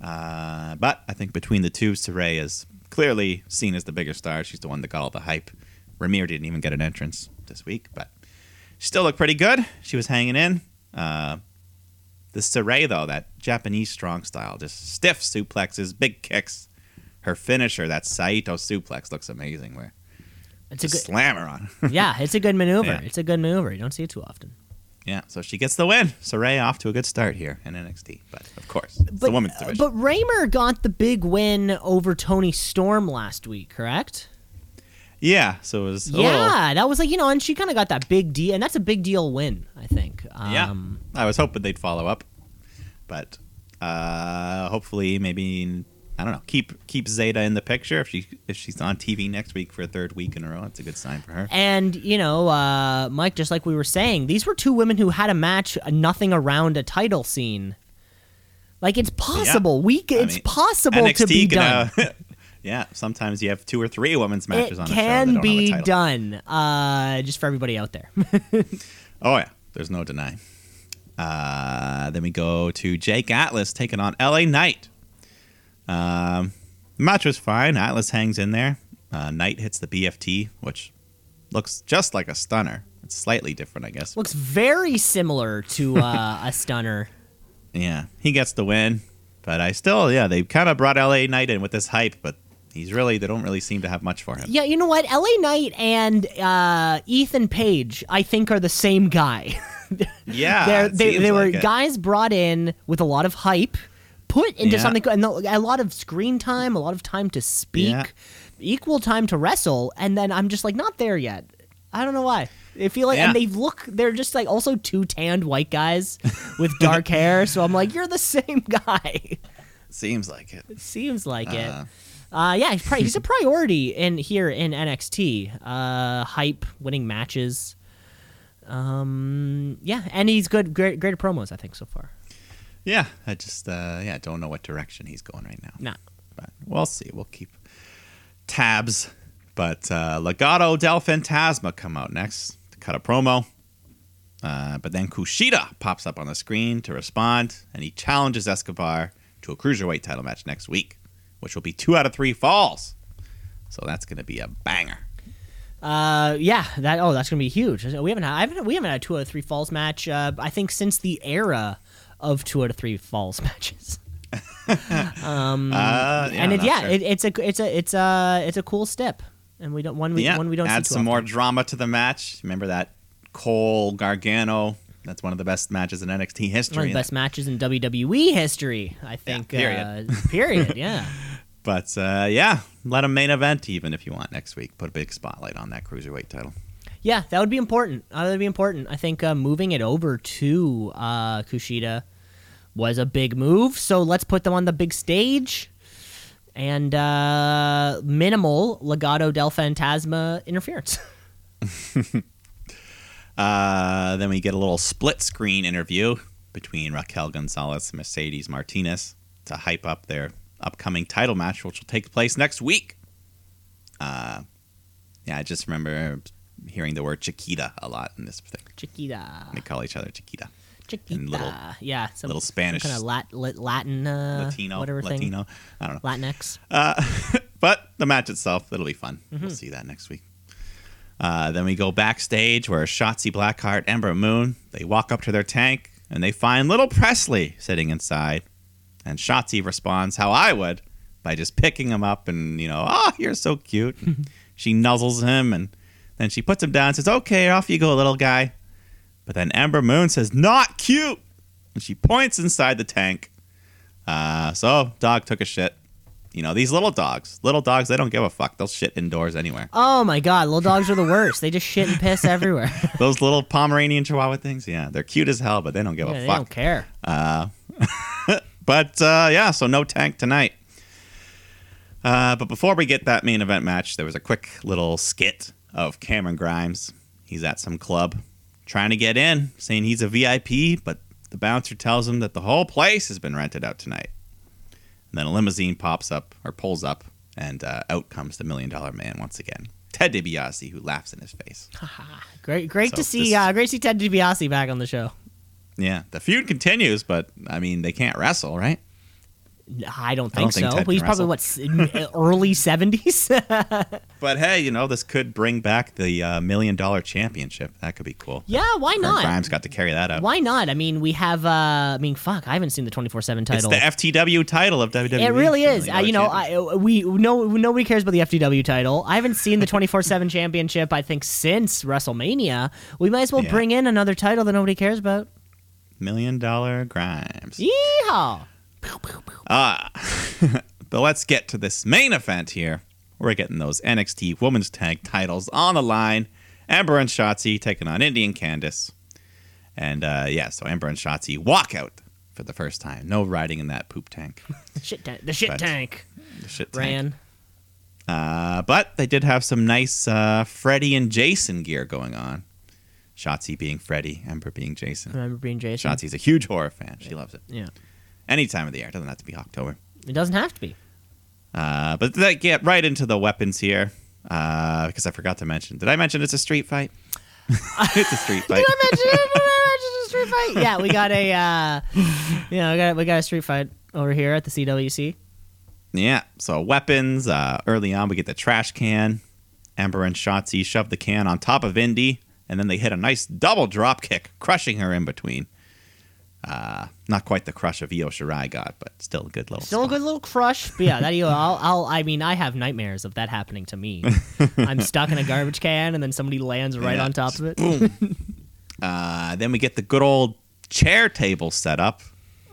Uh, but I think between the two, Sarray is clearly seen as the bigger star. She's the one that got all the hype. Ramir didn't even get an entrance this week, but she still looked pretty good. She was hanging in. Uh, the Sarray, though, that Japanese strong style, just stiff suplexes, big kicks. Her finisher, that Saito suplex, looks amazing. Where It's a good. slam her on. Yeah, it's a good maneuver. Yeah. It's a good maneuver. You don't see it too often. Yeah, so she gets the win. So Ray off to a good start here in NXT, but of course, it's the women's division. But Raymer got the big win over Toni Storm last week, correct? yeah, so it was a little- Yeah, that was like you know, and she kind of got that big deal, and that's a big deal win, I think. Yeah. Um, I was hoping they'd follow up, but uh, hopefully, maybe I don't know. Keep keep Zeta in the picture if she if she's on TV next week for a third week in a row. That's a good sign for her. And you know, uh, Mike, just like we were saying, these were two women who had a match, uh, nothing around a title scene Like it's possible. We c- it's mean, possible NXT to be can, done. uh, yeah, sometimes you have two or three women's matches it on a show. that can be have a title. done. Uh, just for everybody out there. Oh yeah, there's no denying. Uh, then we go to Jake Atlas taking on LA Knight. Um, the match was fine. Atlas hangs in there. Uh, Knight hits the BFT, which looks just like a stunner. It's slightly different, I guess. Looks very similar to uh, a stunner. Yeah, he gets the win, but I still, yeah, they kind of brought LA Knight in with this hype, but he's really, they don't really seem to have much for him. Yeah, you know what? LA Knight and uh, Ethan Page, I think, are the same guy. Yeah, they seems were like guys brought in with a lot of hype, put into Yeah. something, and a lot of screen time, a lot of time to speak, Yeah. equal time to wrestle, and then I'm just like not there yet. I don't know why. They feel like, Yeah. and they look, they're just like also two tanned white guys with dark hair. So I'm like, you're the same guy. Seems like it. It seems like Uh. it. Uh, yeah, he's, pri- he's a priority in here in NXT. Uh, hype, winning matches. Um, yeah, and he's good, great, great promos. I think so far. Yeah, I just, uh, yeah, don't know what direction he's going right now. Nah. but we'll see. We'll keep tabs. But uh, Legado del Fantasma come out next to cut a promo. Uh, but then Kushida pops up on the screen to respond, and he challenges Escobar to a cruiserweight title match next week, which will be two out of three falls. So that's going to be a banger. Uh, yeah, that oh, that's gonna be huge. We haven't had, I haven't, we haven't had a two out of three falls match. Uh, I think since the era of two out of three falls matches. um, Uh, and it, yeah, sure. it, it's a, it's a, it's a, it's a cool step, and we don't one we yeah, one we don't add some more drama to the match. Remember that Cole Gargano? That's one of the best matches in NXT history. One of the best matches in WWE history, I think. period. Uh, period. Yeah. But uh, yeah, let him main event even if you want next week. Put a big spotlight on that cruiserweight title. Yeah, that would be important. Uh, that would be important. I think uh, moving it over to uh, Kushida was a big move. So let's put them on the big stage and uh, minimal Legado del Fantasma interference. Uh, then we get a little split screen interview between Raquel Gonzalez and Mercedes Martinez to hype up their upcoming title match, which will take place next week. Uh, yeah, I just remember hearing the word Chiquita a lot in this thing. Chiquita. They call each other Chiquita. Chiquita. little- yeah. Some, little Spanish- kind of lat, lat, Latin, uh, Latino, whatever thing. Latino. I don't know. Latinx. Uh, but the match itself, it'll be fun. Mm-hmm. We'll see that next week. Uh, then we go backstage where Shotzi Blackheart, Ember Moon, they walk up to their tank and they find little Presley sitting inside. And Shotzi responds how I would by just picking him up and, you know, oh, you're so cute. she nuzzles him and then she puts him down and says, okay, off you go, little guy. But then Ember Moon says, not cute. And she points inside the tank. Uh, so, dog took a shit. You know, these little dogs, little dogs, they don't give a fuck. They'll shit indoors anywhere. Oh my god, little dogs are the worst. They just shit and piss everywhere. Those little Pomeranian Chihuahua things, yeah, they're cute as hell, but they don't give Yeah, a they fuck. They don't care. But uh, yeah, so no tank tonight. Uh, but before we get that main event match, there was a quick little skit of Cameron Grimes. He's at some club trying to get in, saying he's a VIP, but the bouncer tells him that the whole place has been rented out tonight. And then a limousine pops up or pulls up, and uh, out comes the Million Dollar Man once again, Ted DiBiase, who laughs in his face. Great, great So to see. this- Uh, great to see Ted DiBiase back on the show. Yeah, the feud continues, but I mean, they can't wrestle, right? I don't I don't think think so. Ted He's probably what early seventies. But hey, you know, this could bring back the uh, million dollar championship. That could be cool. yeah, why Or not? Grimes got to carry that up. Why not? I mean, we have. uh I mean, fuck. I haven't seen the twenty four seven title. It's the FTW title of WWE. it really is. Uh, you know, I, we no nobody cares about the FTW title. I haven't seen the twenty four seven championship. I think since WrestleMania. We might as well Yeah. bring in another title that nobody cares about. million dollar Grimes. Yeehaw! Ah, but let's get to this main event here. We're getting those NXT Women's Tag Titles on the line. Ember and Shotzi taking on Indy and Candice. And uh, yeah, so Ember and Shotzi walk out for the first time. No riding in that poop tank. The shit tank. The shit But- tank The shit tank. ran. Uh, but they did have some nice uh, Freddy and Jason gear going on. Shotzi being Freddy, Ember being Jason. Remember being Jason? Shotzi's a huge horror fan. She loves it. Yeah. Any time of the year. It doesn't have to be October. It doesn't have to be. Uh, but they get right into the weapons here uh, because I forgot to mention. Did I mention it's a street fight? it's a street fight. Did I mention it? Did I mention a street fight? Yeah, we got a uh, yeah, we got we got a street fight over here at the CWC. Yeah. So weapons. Uh, early on, we get the trash can. Ember and Shotzi shove the can on top of Indy, and then they hit a nice double drop kick, crushing her in between. Uh, not quite the crush of Io Shirai got, but still a good little. Still a good little crush. But yeah, that you I'll, I'll I mean I have nightmares of that happening to me. I'm stuck in a garbage can and then somebody lands right Yeah, on top of it. Uh, then we get the good old chair table set up,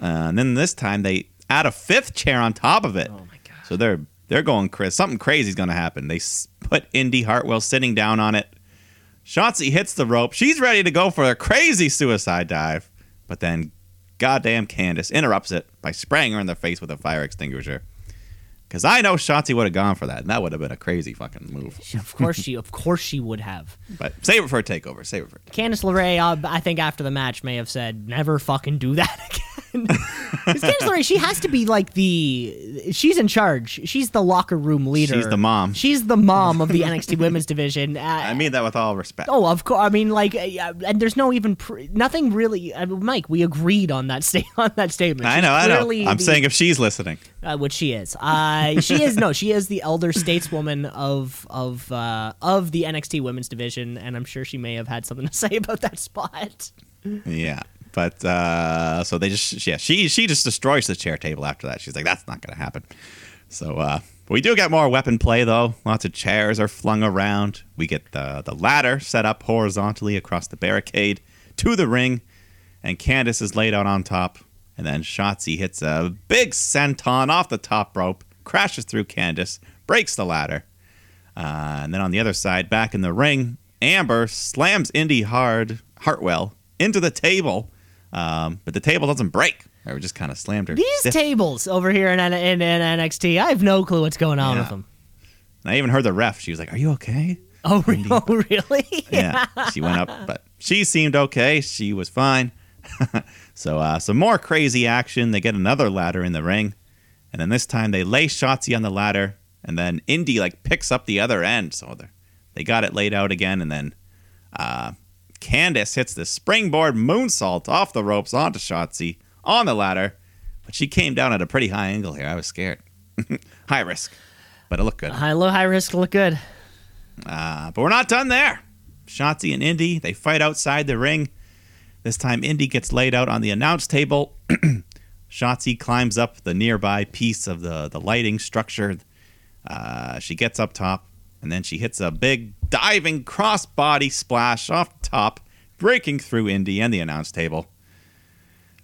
uh, and then this time they add a fifth chair on top of it. Oh my god. So they're they're going Chris. Something crazy is going to happen. They s- put Indy Hartwell sitting down on it. Shotzi hits the rope. She's ready to go for a crazy suicide dive, but then goddamn Candice interrupts it by spraying her in the face with a fire extinguisher. Because I know Shotzi would have gone for that, and that would have been a crazy fucking move. Of course she of course she would have. But save it for a takeover. Save it for. A takeover. Candice LeRae, uh, I think after the match may have said, "Never fucking do that again." 'Cause Candice LeRae, she has to be like the she's in charge. She's the locker room leader. She's the mom. She's the mom of the NXT Women's Division. Uh, I mean that with all respect. Oh, of course. I mean, like, uh, and there's no even pr- nothing really. I Mike, we agreed on that sta- on that statement. I know, I know. I'm the- saying if she's listening. uh, which she is. Uh, she is no, she is the elder stateswoman of of uh, of the NXT Women's Division, and I'm sure she may have had something to say about that spot. Yeah. But uh, so they just yeah she she just destroys the chair table after that. She's like that's not gonna happen. So uh, we do get more weapon play though. Lots of chairs are flung around. We get the the ladder set up horizontally across the barricade to the ring, and Candice is laid out on top. And then Shotzi hits a big senton off the top rope, crashes through Candice, breaks the ladder. Uh, and then on the other side, back in the ring, Ember slams Indy hard Hartwell into the table, um, but the table doesn't break. Or just kind of slammed her. These stiff. tables over here in, in, in NXT, I have no clue what's going on Yeah. with them. And I even heard the ref. She was like, "Are you okay?" Oh, oh really? Yeah. she went up, but she seemed okay. She was fine. so uh, some more crazy action. They get another ladder in the ring, and then this time they lay Shotzi on the ladder, and then Indy like picks up the other end. So they they got it laid out again, and then uh, Candice hits the springboard moonsault off the ropes onto Shotzi on the ladder, but she came down at a pretty high angle here. I was scared. high risk, but it looked good. High, low, high risk look good. Uh, but we're not done there. Shotzi and Indy, they fight outside the ring. This time, Indy gets laid out on the announce table. Shotzi climbs up the nearby piece of the, the lighting structure. Uh, she gets up top, and then she hits a big diving crossbody splash off top, breaking through Indy and the announce table.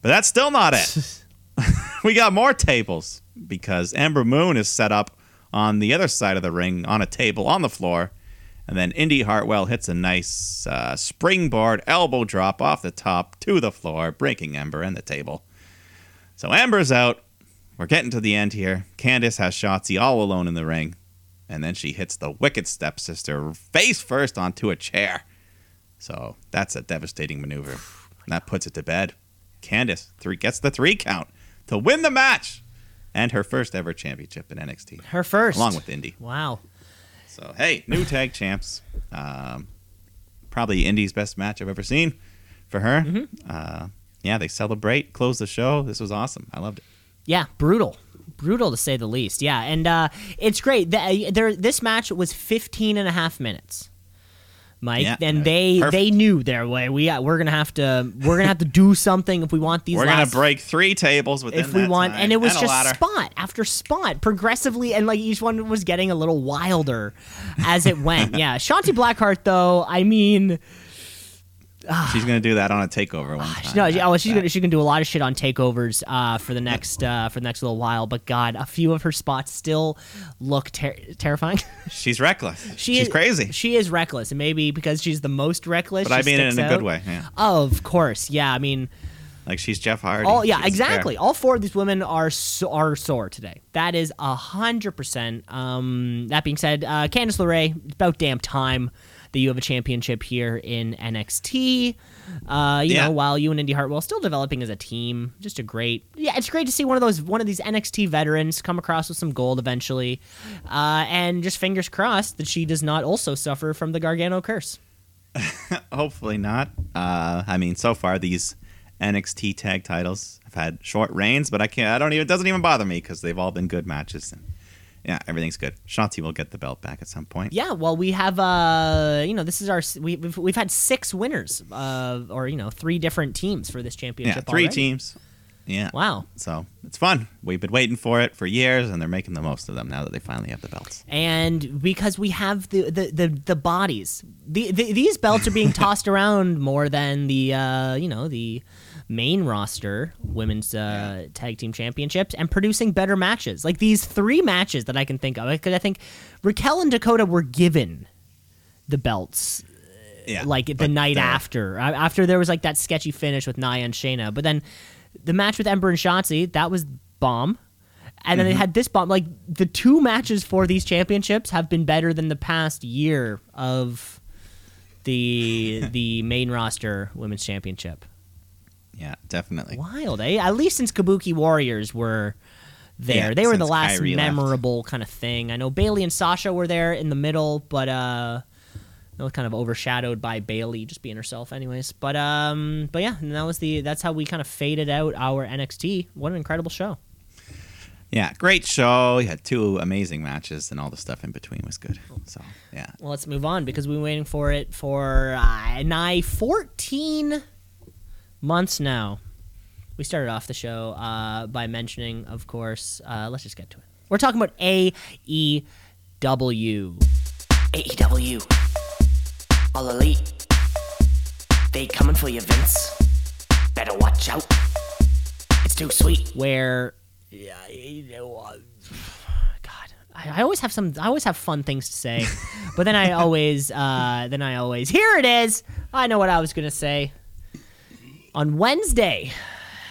But that's still not it. we got more tables because Ember Moon is set up on the other side of the ring on a table on the floor. And then Indy Hartwell hits a nice uh, springboard elbow drop off the top to the floor, breaking Ember and the table. So Ember's out. We're getting to the end here. Candice has Shotzi all alone in the ring. And then she hits the wicked stepsister face first onto a chair. So that's a devastating maneuver. And that puts it to bed. Candice three gets the three count to win the match and her first ever championship in NXT, Her first. along with Indy. Wow. So hey, new tag champs. Um, probably Indy's best match I've ever seen for her. Mm-hmm. Uh, yeah, they celebrate, close the show. This was awesome. I loved it. Yeah, brutal. Brutal to say the least. Yeah, and uh, it's great. The, there, this match was 15 and a half minutes. Mike, Yeah, and uh, they perfect. they knew their way. We uh, we're gonna have to we're gonna have to do something if we want these. We're gonna break three tables within if we want time, and it was a just spot after spot progressively and like each one was getting a little wilder as it went yeah Shotzi Blackheart though i mean She's gonna do that on a takeover one time. no, she, oh, she's gonna she's gonna do a lot of shit on takeovers uh, for the next uh, for the next little while. But God, a few of her spots still look ter- terrifying. She's reckless. she she's is, crazy. She is reckless, and maybe because she's the most reckless. But I mean it in a good way. Yeah. Of course, yeah. I mean, Like she's Jeff Hardy. all yeah, She's exactly. fair. All four of these women are so, are sore today. That is a hundred percent. Um, that being said, uh, Candice LeRae, it's about damn time that you have a championship here in NXT. Uh, you Yeah. know, while you and Indy Hartwell still developing as a team, just a great. Yeah, it's great to see one of those one of these NXT veterans come across with some gold eventually, uh, and just fingers crossed that she does not also suffer from the Gargano curse. Hopefully not. Uh, I mean, so far these NXT tag titles have had short reigns, but I can't. I don't even. It doesn't even bother me because they've all been good matches. And yeah, everything's good. Shotzi will get the belt back at some point. Yeah, well, we have uh, you know, this is our we, we've we've had six winners, uh, or you know, three different teams for this championship. Yeah, three already. teams. Yeah. Wow. So it's fun. We've been waiting for it for years, and they're making the most of them now that they finally have the belts. and because we have the the the, the bodies the, the these belts are being tossed around more than the uh you know the main roster women's uh tag team championships and producing better matches. Like these three matches that i can think of because i think raquel and dakota were given the belts Yeah. like the night uh, after Uh, after there was like that sketchy finish with Nia and Shayna. But then the match with Ember and Shotzi that was bomb. And then they had this bomb. Like the two matches for these championships have been better than the past year of the the main roster women's championship Yeah, definitely. wild eh at least since Kabuki Warriors were there Yeah, they were the last Kairi left. memorable kind of thing I know Bayley and Sasha were there in the middle but uh that was kind of overshadowed by Bayley just being herself anyways but um but yeah and that was the that's how we kind of faded out our NXT what an incredible show Yeah, great show. You had two amazing matches, and all the stuff in between was good. So yeah, well let's move on because we've been waiting for it for uh, nigh 14 months now we started off the show uh, by mentioning of course uh, let's just get to it we're talking about AEW AEW. All elite. They coming for you, Vince. Better watch out. It's too sweet. where yeah, you know, uh, God, I, I always have some. I always have fun things to say, but then I always, uh, then I always, here it is. I know what I was gonna say. On Wednesday,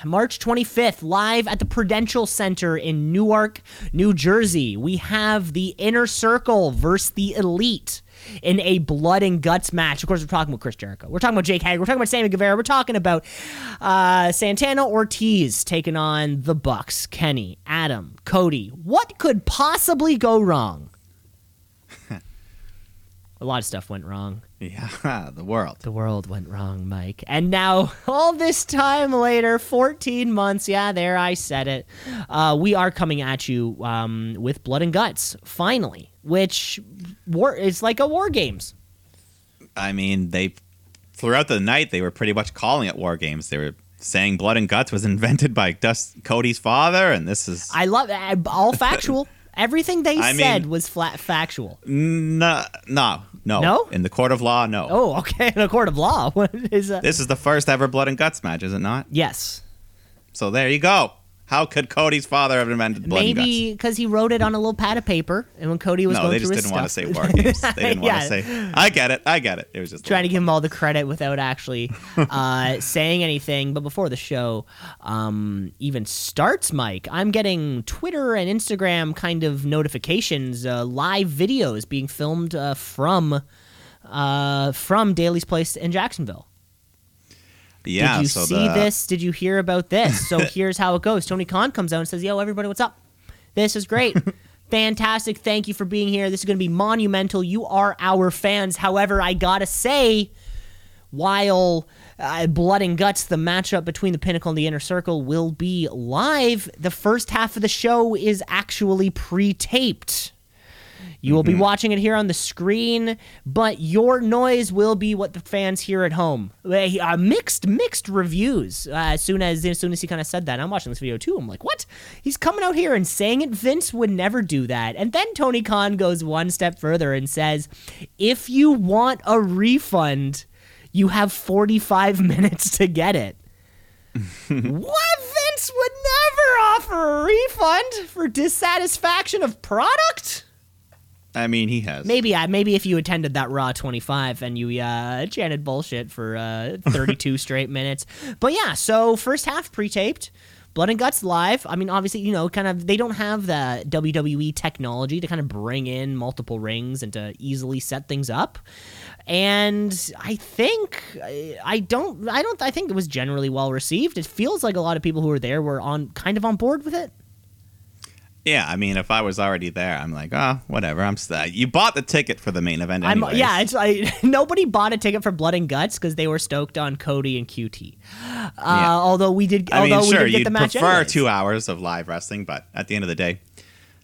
March 25th, live at the Prudential Center in Newark, New Jersey, we have the Inner Circle versus the Elite in a blood and guts match. Of course, we're talking about Chris Jericho. We're talking about Jake Hager. We're talking about Sammy Guevara. We're talking about uh, Santana Ortiz taking on the Bucks, Kenny, Adam, Cody. What could possibly go wrong? a lot of stuff went wrong. Yeah, the world. The world went wrong, Mike. And now, all this time later, 14 months, yeah, there, I said it. Uh, we are coming at you um, with Blood and Guts, finally, which war it's like a War Games. I mean, they throughout the night they were pretty much calling it war games. They were saying blood and guts was invented by Dust Cody's father, and this is I love uh, all factual. Everything they I said mean- was flat factual. no, no, no, No? In the court of law, no. Oh, okay. In a court of law. What is that? This is the first ever blood and guts match, is it not? Yes. So there you go. How could Cody's father have invented blood Maybe because he wrote it on a little pad of paper, and when Cody was? No, going they just didn't want to say war games. They didn't Yeah. want to say. I get it. I get it. It was just trying to give him all the credit without actually uh, saying anything. But before the show um, even starts, Mike, I'm getting Twitter and Instagram kind of notifications, uh, live videos being filmed uh, from uh, from Daily's Place in Jacksonville. Yeah. Did you so see the, this? Did you hear about this? So here's how it goes. Tony Khan comes out and says, "Yo, everybody, what's up? This is great." Fantastic. Thank you for being here. This is going to be monumental. You are our fans. However, I got to say, while uh, Blood and Guts, the matchup between the Pinnacle and the Inner Circle, will be live, the first half of the show is actually pre taped. You will be watching it here on the screen, but your noise will be what the fans hear at home. Uh, mixed, mixed reviews. Uh, as soon as as soon as he kind of said that, I'm watching this video too. I'm like, what? He's coming out here and saying it. Vince would never do that. And then Tony Khan goes one step further and says, if you want a refund, you have 45 minutes to get it. what? Vince would never offer a refund for dissatisfaction of product? I mean, he has. Maybe I maybe if you attended that Raw 25 and you uh, chanted bullshit for uh, 32 straight minutes. But yeah, so first half pre-taped. Blood and Guts live. I mean, obviously, you know, kind of they don't have the WWE technology to kind of bring in multiple rings and to easily set things up. And I think I don't I don't I think it was generally well received. It feels like a lot of people who were there were on kind of on board with it. Yeah, I mean, if I was already there, I'm like, oh, whatever. I'm st- you bought the ticket for the main event, I'm anyways. yeah, it's like nobody bought a ticket for Blood and Guts because they were stoked on Cody and QT. Uh, Yeah. Although we did, I mean, although sure, we did get the match prefer anyways. two hours of live wrestling, but at the end of the day,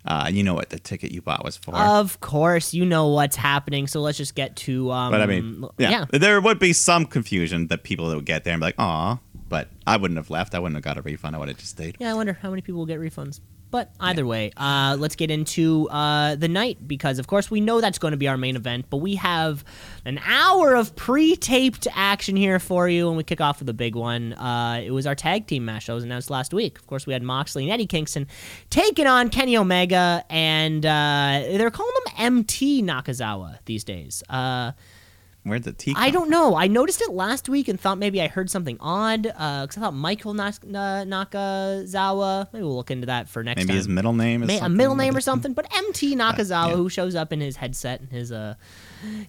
uh, you know what the ticket you bought was for. Of course, you know what's happening. So let's just get to. Um, but I mean, yeah, there would be some confusion that people that would get there and be like, aw, but I wouldn't have left. I wouldn't have got a refund. I would have just stayed. Yeah, I wonder how many people will get refunds. But either way, uh, let's get into uh, the night because, of course, we know that's going to be our main event. But we have an hour of pre-taped action here for you, and we kick off with a big one. Uh, it was our tag team match that was announced last week. Of course, we had Moxley and Eddie Kingston taking on Kenny Omega, and uh, they're calling him MT Nakazawa these days. Uh, Where'd the tea? I don't know. I noticed it last week and thought maybe I heard something odd because I thought Michael Nas- Na- Nakazawa. Maybe we'll look into that for next Maybe time. his middle name is Ma- a middle name or something, but MT Nakazawa, yeah. who shows up in his headset and his uh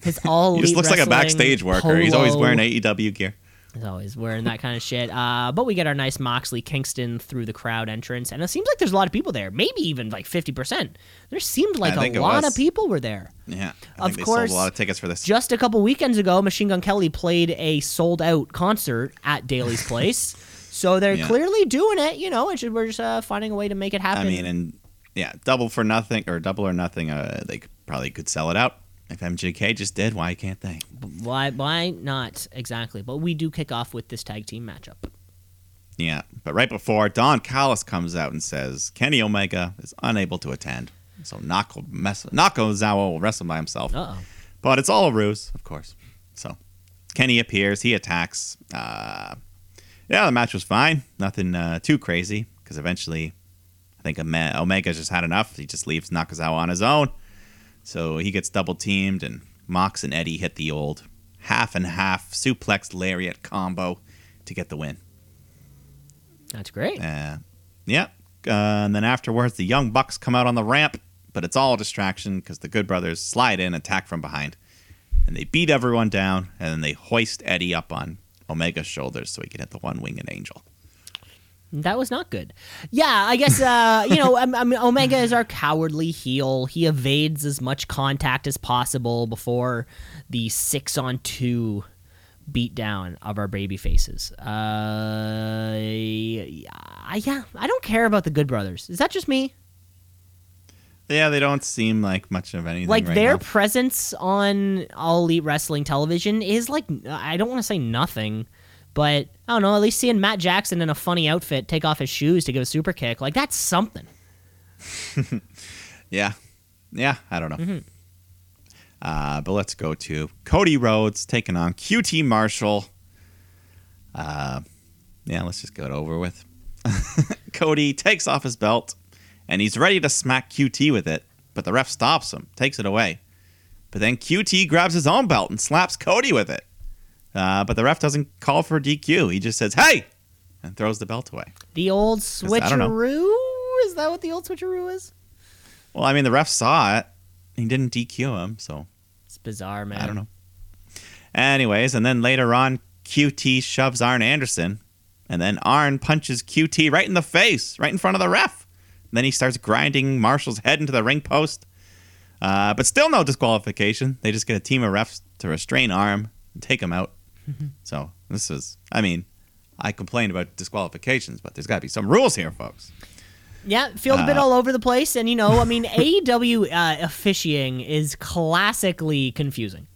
his all. He just looks like a backstage worker. He's always wearing AEW gear. He's always wearing that kind of shit. Uh, but we get our nice Moxley Kingston through the crowd entrance, and it seems like there's a lot of people there. Maybe even like fifty percent. There seemed like I a lot was. of people were there. Yeah, I Of course, a lot of tickets for this. Just a couple weekends ago, Machine Gun Kelly played a sold out concert at Daily's Place. so they're Yeah. clearly doing it, you know, we're just uh, finding a way to make it happen. I mean, and yeah, double for nothing or double or nothing. Uh, they probably could sell it out. If MJK just did, why can't they? why why not exactly? But we do kick off with this tag team matchup. Yeah, but right before Don Callis comes out and says Kenny Omega is unable to attend, so Nako mess- Nakazawa will wrestle by himself. Uh oh. But it's all a ruse, of course. So Kenny appears, he attacks. Uh, yeah, the match was fine. Nothing uh, too crazy because eventually I think Ome- Omega just had enough. He just leaves Nakazawa on his own. So he gets double teamed, and Mox and Eddie hit the old half and half suplex lariat combo to get the win. That's great. Uh, yeah. Uh, and then afterwards, the Young Bucks come out on the ramp, but it's all a distraction because the Good Brothers slide in, attack from behind, and they beat everyone down, and then they hoist Eddie up on Omega's shoulders so he can hit the one winged angel. That was not good. Yeah, I guess uh, you know, I, I mean, Omega is our cowardly heel. He evades as much contact as possible before the six on two beatdown of our baby faces. Uh, yeah, yeah, I don't care about the Good Brothers. Is that just me? Yeah, they don't seem like much of anything. like right their now. presence on All Elite Wrestling television is like I don't want to say nothing, but I don't know. At least seeing Matt Jackson in a funny outfit take off his shoes to give a super kick, like that's something. Yeah. Yeah, I don't know. Mm-hmm. Uh, but let's go to Cody Rhodes taking on QT Marshall. Uh, yeah, let's just get it over with. Cody takes off his belt and he's ready to smack QT with it, but the ref stops him, takes it away. But then QT grabs his own belt and slaps Cody with it. Uh, but the ref doesn't call for DQ. He just says, hey, and throws the belt away. The old switcheroo? Is that what the old switcheroo is? Well, I mean, the ref saw it. He didn't DQ him, so It's bizarre, man. I don't know. Anyways, and then later on, QT shoves Arn Anderson, and then Arn punches QT right in the face, right in front of the ref. then he starts grinding Marshall's head into the ring post. Uh, but still no disqualification. They just get a team of refs to restrain Arn and take him out. so this is, I mean, I complained about disqualifications, but there's got to be some rules here, folks. Yeah, feels a Uh, bit all over the place, and you know, I mean, AEW uh, officiating is classically confusing.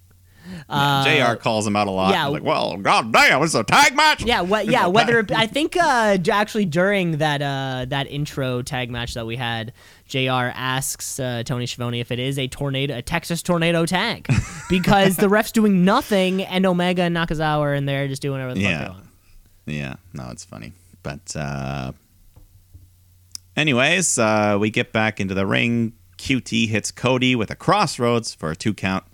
Uh, JR calls him out a lot. yeah. Like, well, god damn, it's a tag match. Yeah, wh- yeah. Whether it, I think uh, actually during that uh, that intro tag match that we had, Jr. asks uh, Tony Schiavone if it is a tornado, a Texas tornado tag, because the ref's doing nothing and Omega and Nakazawa are in there just doing whatever the fuck Yeah. they want. Yeah, no, it's funny. But uh anyways, uh we get back into the ring. QT hits Cody with a crossroads for a two count.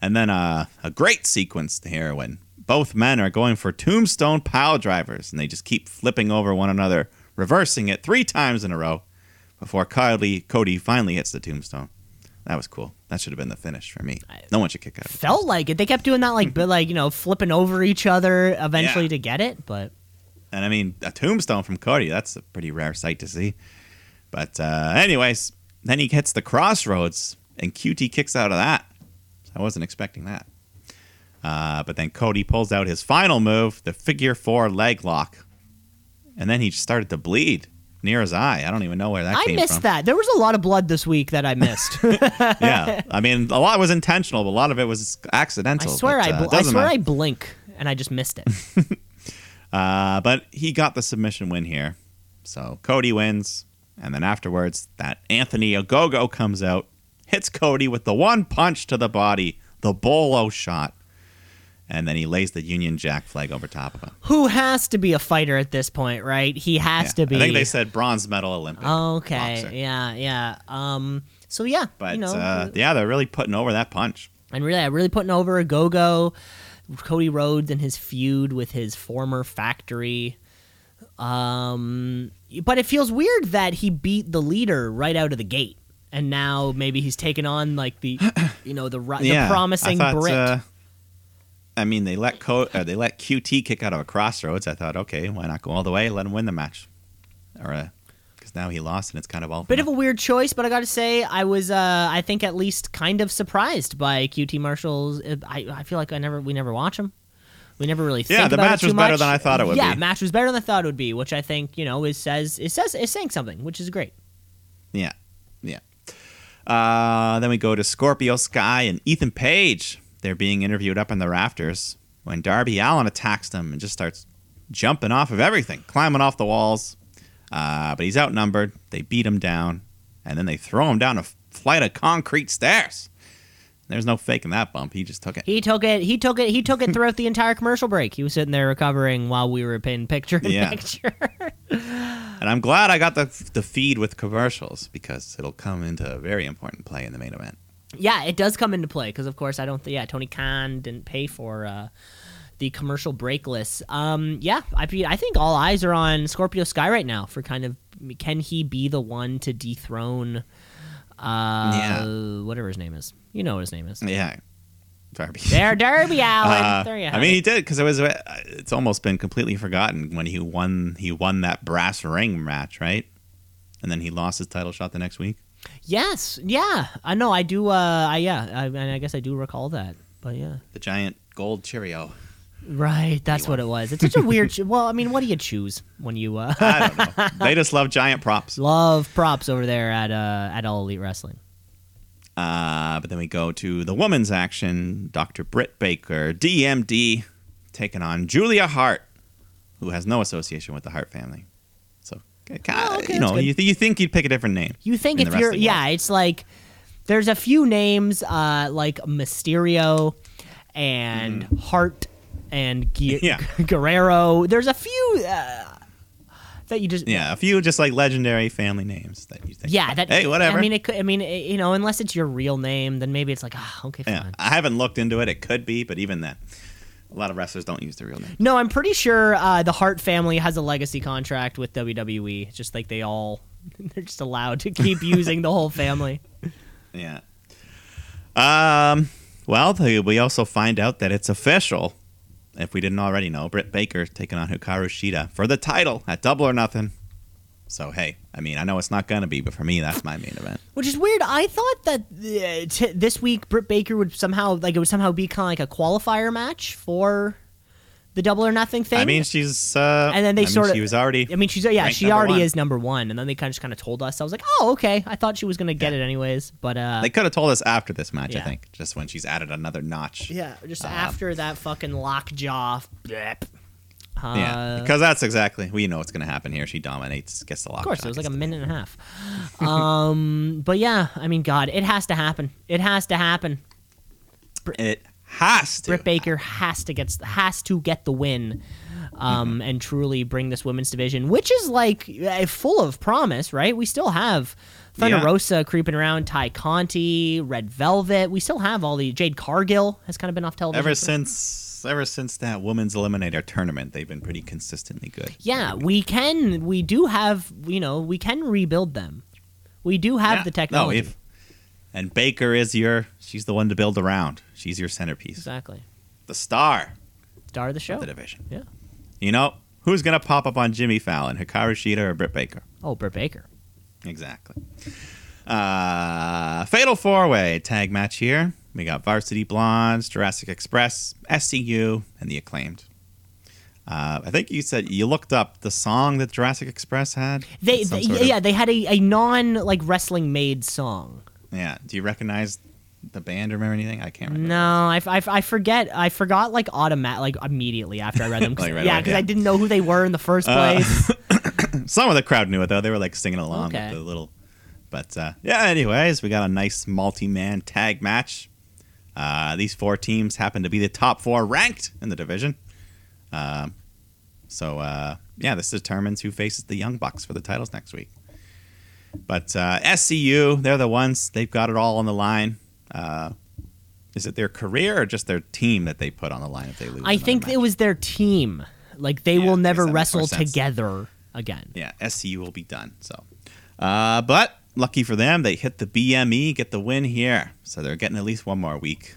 And then uh, a great sequence here when both men are going for tombstone pile drivers and they just keep flipping over one another reversing it three times in a row before Cody, Cody finally hits the tombstone. That was cool. That should have been the finish for me. No one should kick out. of it. Felt like it. They kept doing that, like, but like you know, flipping over each other eventually Yeah. to get it. But And I mean, a tombstone from Cody, that's a pretty rare sight to see. But, uh, anyways, then he hits the crossroads, and QT kicks out of that. I wasn't expecting that. Uh, but then Cody pulls out his final move, the figure four leg lock. And then he started to bleed near his eye. I don't even know where that I came missed from. that. There was a lot of blood this week that I missed. yeah. I mean, a lot was intentional, but a lot of it was accidental. I swear, but, I, uh, bl- I swear, matter. I blink and I just missed it. Uh, but he got the submission win here. So Cody wins. And then afterwards, that Anthony Ogogo comes out, hits Cody with the one punch to the body, the bolo shot. And then he lays the Union Jack flag over top of him. Who has to be a fighter at this point, right? He has Yeah. to be. I think they said bronze medal Olympic. Okay, boxer. yeah, yeah. Um, so yeah, But you know, uh, yeah, they're really putting over that punch. and really, really putting over Ogogo, Cody Rhodes and his feud with his former factory. Um, but it feels weird that he beat the leader right out of the gate, and now maybe he's taken on like the, you know, the ri- yeah, promising I thought, Brit. uh, I mean, they let Co- uh, they let QT kick out of a crossroads. I thought, okay, why not go all the way? Let him win the match, or because now he lost and it's kind of all. Bit of a weird choice, but I got to say, I was, uh, I think, at least kind of surprised by QT Marshall's. uh, I, I feel like I never, we never watch him. We never really. Think Yeah, the match was too better much. than I thought it would Yeah, be. match was better than I thought it would be, which I think you know is says it says is saying something, which is great. Yeah, yeah. Uh, then we go to Scorpio Sky and Ethan Page. They're being interviewed up in the rafters when Darby Allin attacks them and just starts jumping off of everything, climbing off the walls. Uh, but he's outnumbered. They beat him down, and then they throw him down a flight of concrete stairs. There's no faking that bump. He just took it. He took it. He took it. He took it throughout the entire commercial break. He was sitting there recovering while we were paying picture in Yeah. picture. And I'm glad I got the the feed with commercials because it'll come into a very important play in the main event. yeah, it does come into play because, of course, I don't. Th- yeah, Tony Khan didn't pay for uh, the commercial break list. Um, yeah, I I think all eyes are on Scorpio Sky right now for kind of can he be the one to dethrone, uh, Yeah. whatever his name is. You know what his name is. Yeah, Darby. There, Darby Allin. Uh, there you I mean, it. he did because it was. uh, It's almost been completely forgotten when he won. He won that brass ring match, right? And then he lost his title shot the next week. Yes, yeah, I know. I do. Uh, I yeah, I, I guess I do recall that. But yeah, The giant gold Cheerio. Right. That's what it was. It's such a weird. Ch- well, I mean, what do you choose when you uh, I don't know. they just love giant props. love props over there at uh, at All Elite Wrestling? Uh, but then we go to the women's action. Dr. Britt Baker, DMD, taking on Julia Hart, who has no association with the Hart family. So, kind Oh, okay, you know, you, th- you think you'd pick a different name. You think in if you're yeah, world. it's like there's a few names uh, like Mysterio and Hart and. Yeah. Guerrero. There's a few uh, that you just Yeah, a few just like legendary family names that you think. Yeah, that hey, whatever. I mean, it could. I mean, it, you know, unless it's your real name, then maybe it's like, ah, okay, fine. Yeah, I haven't looked into it. It could be, but even then, a lot of wrestlers don't use their real name. No, I'm pretty sure uh, the Hart family has a legacy contract with WWE. It's just like they all, they're just allowed to keep using the whole family. Yeah. Um. Well, we also find out that it's official. If we didn't already know, Britt Baker taking on Hikaru Shida for the title at Double or Nothing. So hey, I mean, I know it's not gonna be, but for me, that's my main event. Which is weird. I thought that uh, t- this week Britt Baker would somehow like it would somehow be kind of like a qualifier match for the Double or Nothing thing. I mean, she's. Uh, and then they I mean, sort of She was already. I mean, she's yeah, she already one. is number one, and then they kind of just kind of told us. I was like, oh, okay. I thought she was gonna get it anyways, but uh, They could have told us after this match, I think, just when she's added another notch. yeah, just Uh, after that fucking lockjaw. blep. Uh, Yeah, because that's exactly we know what's going to happen here. She dominates, gets the lock. Of course, it was like a minute and a half. um, but yeah, I mean, God, it has to happen. It has to happen. It has to. Britt Baker has to get has to get the win, um, and truly bring this women's division, which is like uh, full of promise, right? We still have Thunder Yeah. Rosa creeping around, Tay Conti, Red Velvet. We still have all the Jade Cargill has kind of been off television. Ever since ever since that women's eliminator tournament, they've been pretty consistently good. Yeah, we can. We do have. You know, we can rebuild them. We do have Yeah. the No, technology. if and Baker is your she's the one to build around. She's your centerpiece. exactly. The star Star of the show. of the division. Yeah. You know, who's gonna pop up on Jimmy Fallon, Hikaru Shida or Britt Baker? Oh, Britt Baker. Exactly. Uh, fatal four way tag match here. We got Varsity Blondes, Jurassic Express, SCU, and the acclaimed. Uh, I think you said you looked up the song that Jurassic Express had. They, they sort of- yeah, they had a, a non like wrestling made song. yeah. Do you recognize the band or remember anything? I can't remember. No, I, I, I forget. I forgot like automatic like immediately after I read them. 'cause- Like right yeah, because yeah. Uh, I didn't know who they were in the first place. Some of the crowd knew it though. They were like singing along Okay. with the little. But uh, yeah, anyways, we got a nice multi-man tag match. Uh, these four teams happen to be the top four ranked in the division. Um, so uh, yeah, this determines who faces the Young Bucks for the titles next week. But uh, SCU, they're the ones. They've got it all on the line. Uh, is it their career or just their team that they put on the line if they lose? I think match? it was their team. Like they Yeah, will never that makes more wrestle together again. yeah, SCU will be done. So, uh, but lucky for them, they hit the BME, get the win here. So they're getting at least one more week.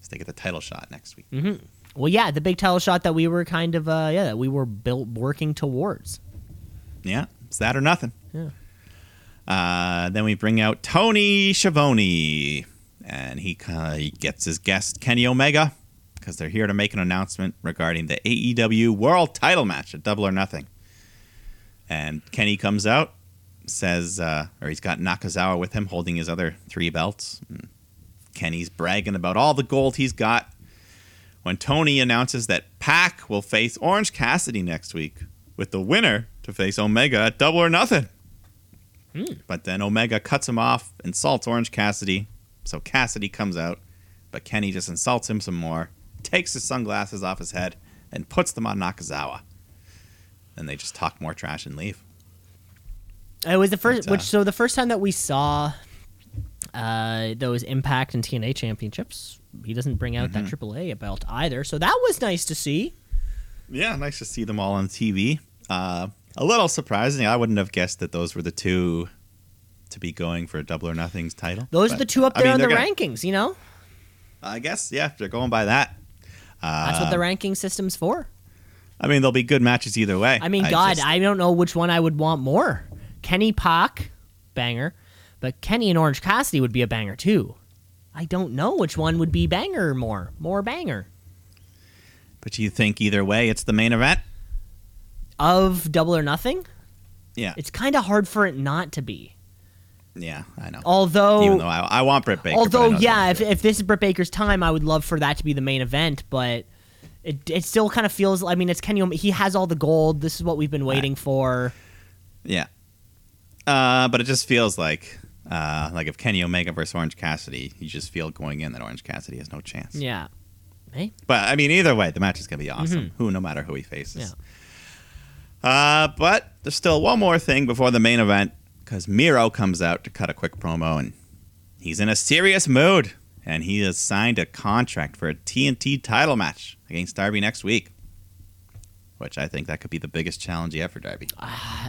So they get the title shot next week. Mm-hmm. Well, yeah, the big title shot that we were kind of uh, yeah that we were built working towards. Yeah, it's that or nothing. Yeah. Uh, then we bring out Tony Schiavone, and he, he gets his guest Kenny Omega because they're here to make an announcement regarding the AEW World Title match at Double or Nothing. And Kenny comes out, says, uh, or he's got Nakazawa with him holding his other three belts. And Kenny's bragging about all the gold he's got. When Tony announces that Pac will face Orange Cassidy next week, with the winner to face Omega at Double or Nothing. But then Omega cuts him off, insults Orange Cassidy. So Cassidy comes out, but Kenny just insults him some more, takes his sunglasses off his head, and puts them on Nakazawa. And they just talk more trash and leave. It was the first, But, uh, which so the first time that we saw uh, those Impact and TNA championships, he doesn't bring out Mm-hmm. that AAA belt either. So that was nice to see. Yeah, nice to see them all on TV. Uh, a little surprising. I wouldn't have guessed that those were the two to be going for a Double or Nothing's title. Those are the two up I there mean, on the gonna- rankings. You know, I guess, yeah, if they're going by that. that's what the uh, ranking system's for. I mean, there'll be good matches either way. I mean, God, just- I don't know which one I would want more. Kenny Pac, banger, but Kenny and Orange Cassidy would be a banger too. I don't know which one would be banger more, more banger but you think either way, it's the main event? of Double or Nothing. Yeah. It's kind of hard for it not to be. Yeah, I know. Although, Even though I, I want Britt Baker. although yeah, if, if this is Britt Baker's time, I would love for that to be the main event. But it it still kind of feels. I mean, it's Kenny. Omega. He has all the gold. This is what we've been waiting for. yeah, uh, but it just feels like uh, like if Kenny Omega versus Orange Cassidy, you just feel going in that Orange Cassidy has no chance. Yeah. Hey. But I mean, either way, the match is gonna be awesome. Who, no matter who he faces. Mm-hmm. Yeah. Uh, but there's still one more thing before the main event because Miro comes out to cut a quick promo and he's in a serious mood and he has signed a contract for a TNT title match against Darby next week. Which I think that could be the biggest challenge yet for Darby.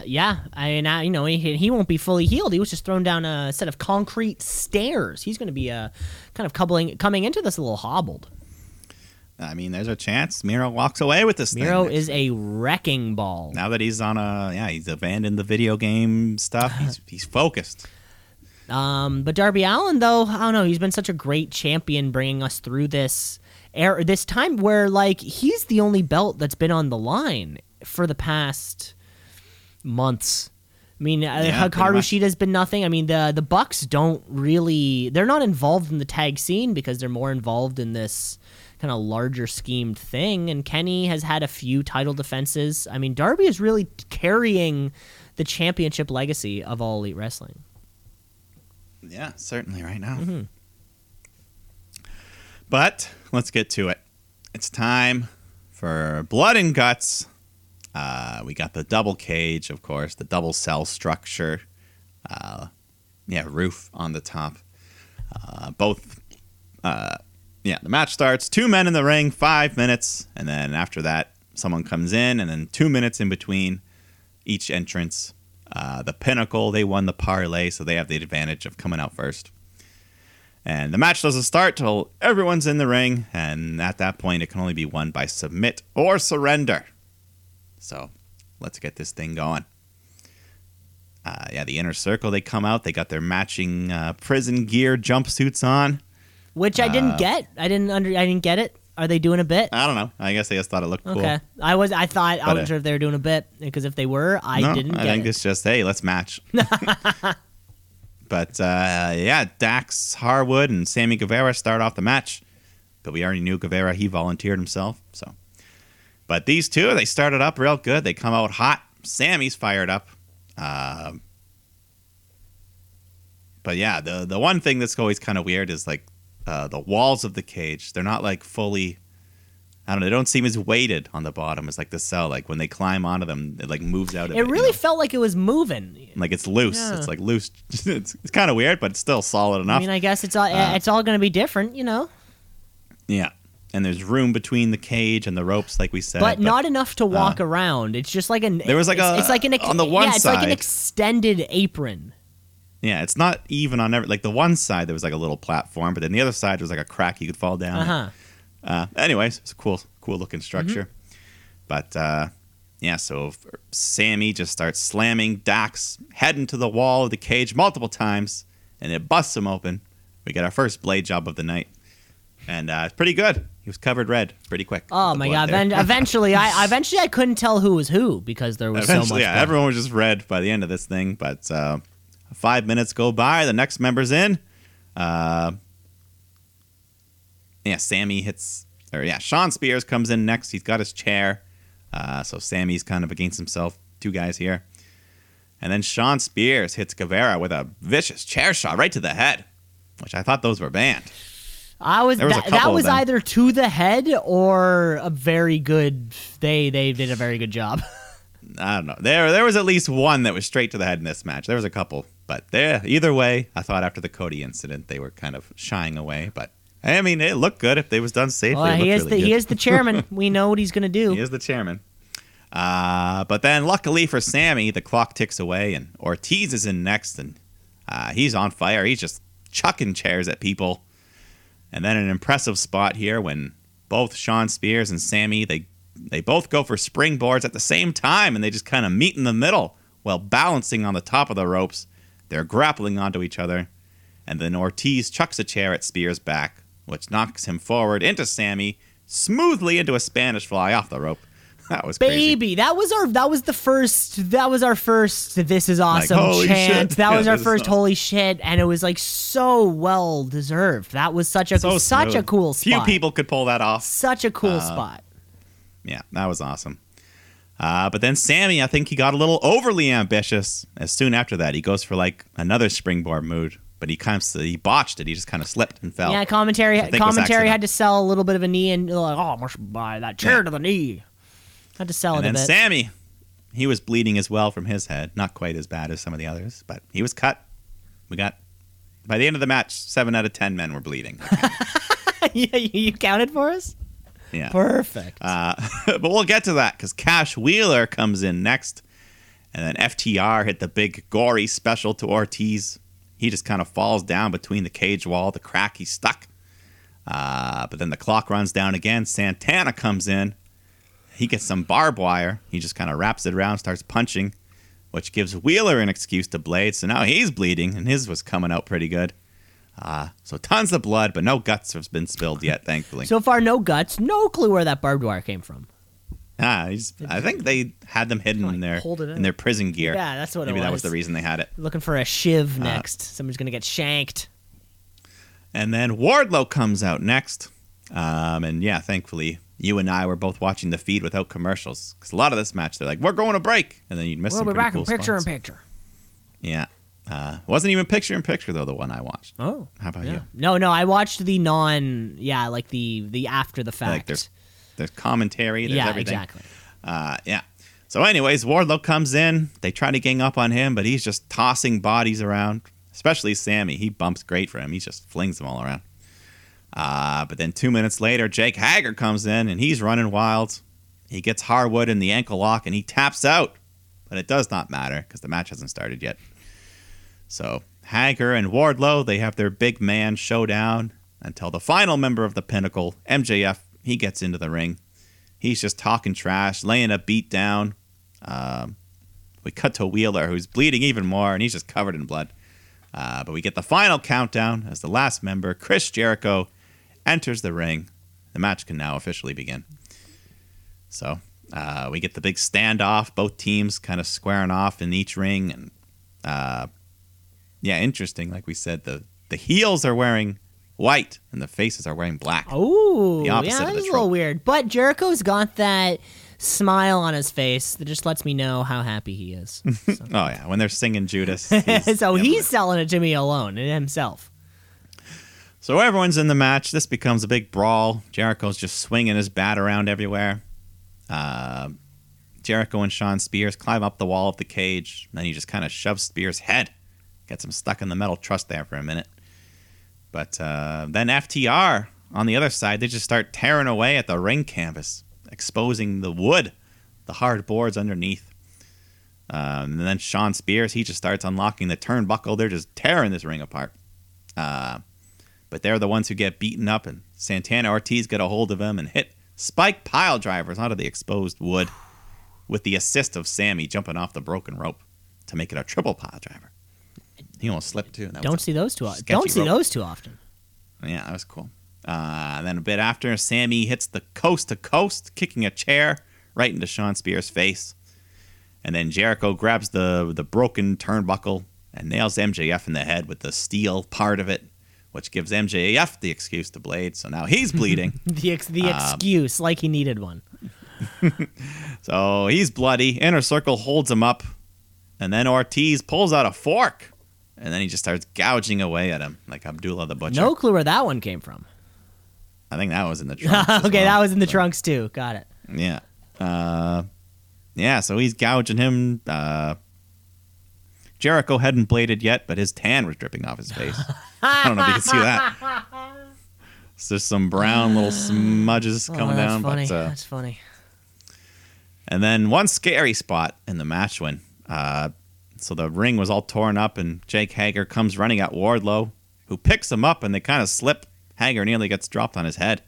Yeah, I mean, I, you know, he, he won't be fully healed. He was just thrown down a set of concrete stairs. He's going to be uh, kind of coupling, coming into this a little hobbled. I mean, there's a chance Miro walks away with this Miro is a wrecking ball. now that he's on a yeah, he's abandoned the video game stuff. He's he's focused. Um, but Darby Allin, though, I don't know. He's been such a great champion, bringing us through this era, this time where like he's the only belt that's been on the line for the past months. I mean, uh, Yeah, Hikaru. Shida's been nothing. I mean, the the Bucks don't really they're not involved in the tag scene because they're more involved in this kind of larger schemed thing. And Kenny has had a few title defenses. I mean, Darby is really carrying the championship legacy of all elite wrestling. Yeah, certainly right now. Mm-hmm. But let's get to it. It's time for Blood and Guts. Uh, we got the double cage, of course, the double cell structure. Uh, yeah, roof on the top. Uh, both uh, yeah, the match starts. Two men in the ring, five minutes, and then after that, someone comes in, and then two minutes in between each entrance. Uh, the Pinnacle, they won the parlay, so they have the advantage of coming out first. And the match doesn't start till everyone's in the ring, and at that point, it can only be won by submit or surrender. So let's get this thing going. Uh, yeah, the inner circle, they come out. They got their matching uh, prison gear jumpsuits on. Which I Uh, didn't get. I didn't under. I didn't get it. Are they doing a bit? I don't know. I guess they just thought it looked cool. Okay. I was. I thought I But, wasn't uh, sure if they were doing a bit because if they were, I no, didn't I get think it. it's just hey, let's match. but uh, yeah, Dax Harwood and Sammy Guevara start off the match, but we already knew Guevara. He volunteered himself, so. But these two, they started up real good. They come out hot. Sammy's fired up. Um, but yeah, the the one thing that's always kind of weird is like uh, the walls of the cage. They're not like fully. I don't know. They don't seem as weighted on the bottom as like the cell. Like when they climb onto them, it like moves out of it. It you really know? felt like it was moving. like it's loose. Yeah. It's like loose. it's it's kind of weird, but it's still solid enough. I mean, I guess it's all. Uh, it's all going to be different, you know. yeah. And there's room between the cage and the ropes, like we said. but not enough to walk around. It's just like an. There was like it's, a- It's like an. ex- on the one yeah, it's like an extended apron. Yeah, it's not even on every. Like the one side, there was like a little platform, but then the other side was like a crack you could fall down. Uh huh. Uh, anyways, it's a cool, cool looking structure. Mm-hmm. But uh, yeah, so Sammy just starts slamming Dax head into the wall of the cage multiple times, and it busts him open. We get our first blade job of the night, and uh, it's pretty good. He was covered red pretty quick. Oh my god! Then eventually, I eventually I couldn't tell who was who because there was so much. yeah, blood. everyone was just red by the end of this thing. But uh, five minutes go by, the next member's in. Uh, yeah, Sammy hits, or yeah, Shawn Spears comes in next. He's got his chair, uh, so Sammy's kind of against himself. Two guys here, and then Shawn Spears hits Guevara with a vicious chair shot right to the head, which I thought those were banned. I was, was that, that was either to the head or a very good. They they did a very good job. I don't know. There, there was at least one that was straight to the head in this match. There was a couple, but there, either way, I thought after the Cody incident they were kind of shying away. But I mean, it looked good if they was done safely. well, he is really the he is the chairman. we know what he's gonna do. He is the chairman. Uh, but then, luckily for Sammy, the clock ticks away, and Ortiz is in next, and uh, he's on fire. He's just chucking chairs at people. And then an impressive spot here when both Shawn Spears and Sammy they they both go for springboards at the same time, and they just kind of meet in the middle while balancing on the top of the ropes. They're grappling onto each other, and then Ortiz chucks a chair at Spears' back, which knocks him forward into Sammy, smoothly into a Spanish fly off the rope. That was crazy. Baby, that was our that was the first that was our first this is awesome holy chant. shit. That was our first awesome. holy shit and it was like so well deserved. That was such a So such a smooth. cool Few people could pull that off. such a cool uh, spot. Yeah, that was awesome. Uh, but then Sammy, I think he got a little overly ambitious. As soon after that, he goes for like another springboard move, but he kind of he botched it. He just kind of slipped and fell. Yeah, commentary I think was commentary had to sell a little bit of a knee and like, oh, I must buy that chair Yeah. to the knee. Had to sell and it a then bit. Sammy, he was bleeding as well from his head. Not quite as bad as some of the others, but he was cut. We got by the end of the match, seven out of ten men were bleeding. yeah, you counted for us. Yeah. Perfect. Uh, but we'll get to that because Cash Wheeler comes in next. And then FTR hit the big gory special to Ortiz. He just kind of falls down between the cage wall, the crack he's stuck. Uh, but then the clock runs down again. Santana comes in. He gets some barbed wire. He just kind of wraps it around, starts punching, which gives Wheeler an excuse to blade. So now he's bleeding, and his was coming out pretty good. Uh, so tons of blood, but no guts has been spilled yet, thankfully. so far, no guts. No clue where that barbed wire came from. Ah, he's, I think they had them hidden Like, in their in in. their prison gear. Yeah, that's what it was. Maybe that was the reason they had it. Looking for a shiv Uh, next. Somebody's gonna get shanked. And then Wardlow comes out next. Um, and yeah, thankfully, you and I were both watching the feed without commercials because a lot of this match they're like, "We're going to break," and then you'd miss We'll some be back cool in picture spots. in picture. Yeah, uh, wasn't even picture in picture though. The one I watched. Oh, How about yeah. you? No, no, I watched the non. Yeah, like the the after the fact. Like there's there's commentary. There's yeah, everything. exactly. Uh, yeah. So, anyways, Wardlow comes in. They try to gang up on him, but he's just tossing bodies around. Especially Sammy. He bumps great for him. He just flings them all around. Uh, but then two minutes later, Jake Hager comes in and he's running wild. He gets Harwood in the ankle lock and he taps out. But it does not matter because the match hasn't started yet. So Hager and Wardlow, they have their big man showdown until the final member of the Pinnacle, MJF, he gets into the ring. He's just talking trash, laying a beat down. Um, we cut to Wheeler, who's bleeding even more, and he's just covered in blood. Uh, but we get the final countdown as the last member, Chris Jericho, enters the ring. The match can now officially begin. So uh, we get the big standoff, both teams kind of squaring off in each ring, and uh, yeah, interesting. Like we said, the the heels are wearing white and the faces are wearing black. Oh, yeah, that's a little weird. But Jericho's got that smile on his face that just lets me know how happy he is. So, Oh yeah, when they're singing Judas. he's- so he's selling it to me alone and himself. So everyone's in the match. This becomes a big brawl. Jericho's just swinging his bat around everywhere. Uh, Jericho and Shawn Spears climb up the wall of the cage. And then he just kind of shoves Spears' head, gets him stuck in the metal truss there for a minute. But uh, then FTR on the other side, they just start tearing away at the ring canvas, exposing the wood, the hard boards underneath. Um, and then Shawn Spears, he just starts unlocking the turnbuckle. They're just tearing this ring apart. Uh, but they're the ones who get beaten up, and Santana Ortiz get a hold of him and hit spike pile drivers onto the exposed wood with the assist of Sammy jumping off the broken rope to make it a triple pile driver. He almost slipped too. that Don't see those too. sketchy Don't see rope. those too often. Yeah, that was cool. Uh, and then a bit after, Sammy hits the coast to coast, kicking a chair right into Shawn Spears' face. And then Jericho grabs the the broken turnbuckle and nails MJF in the head with the steel part of it, which gives MJF the excuse to blade. So now he's bleeding. The ex- the Um, excuse, like he needed one. so he's bloody. Inner Circle holds him up. And then Ortiz pulls out a fork. And then he just starts gouging away at him like Abdullah the Butcher. No clue where that one came from. I think that was in the trunks. okay, well. that was in the trunks too. Got it. Yeah. Uh, yeah, so he's gouging him. Uh, Jericho hadn't bladed yet, but his tan was dripping off his face. I don't know if you can see that. So there's some brown little smudges Oh, coming that's down. funny. But, uh, that's funny. and then one scary spot in the match when uh, so the ring was all torn up, and Jake Hager comes running at Wardlow, who picks him up, and they kind of slip. Hager nearly gets dropped on his head.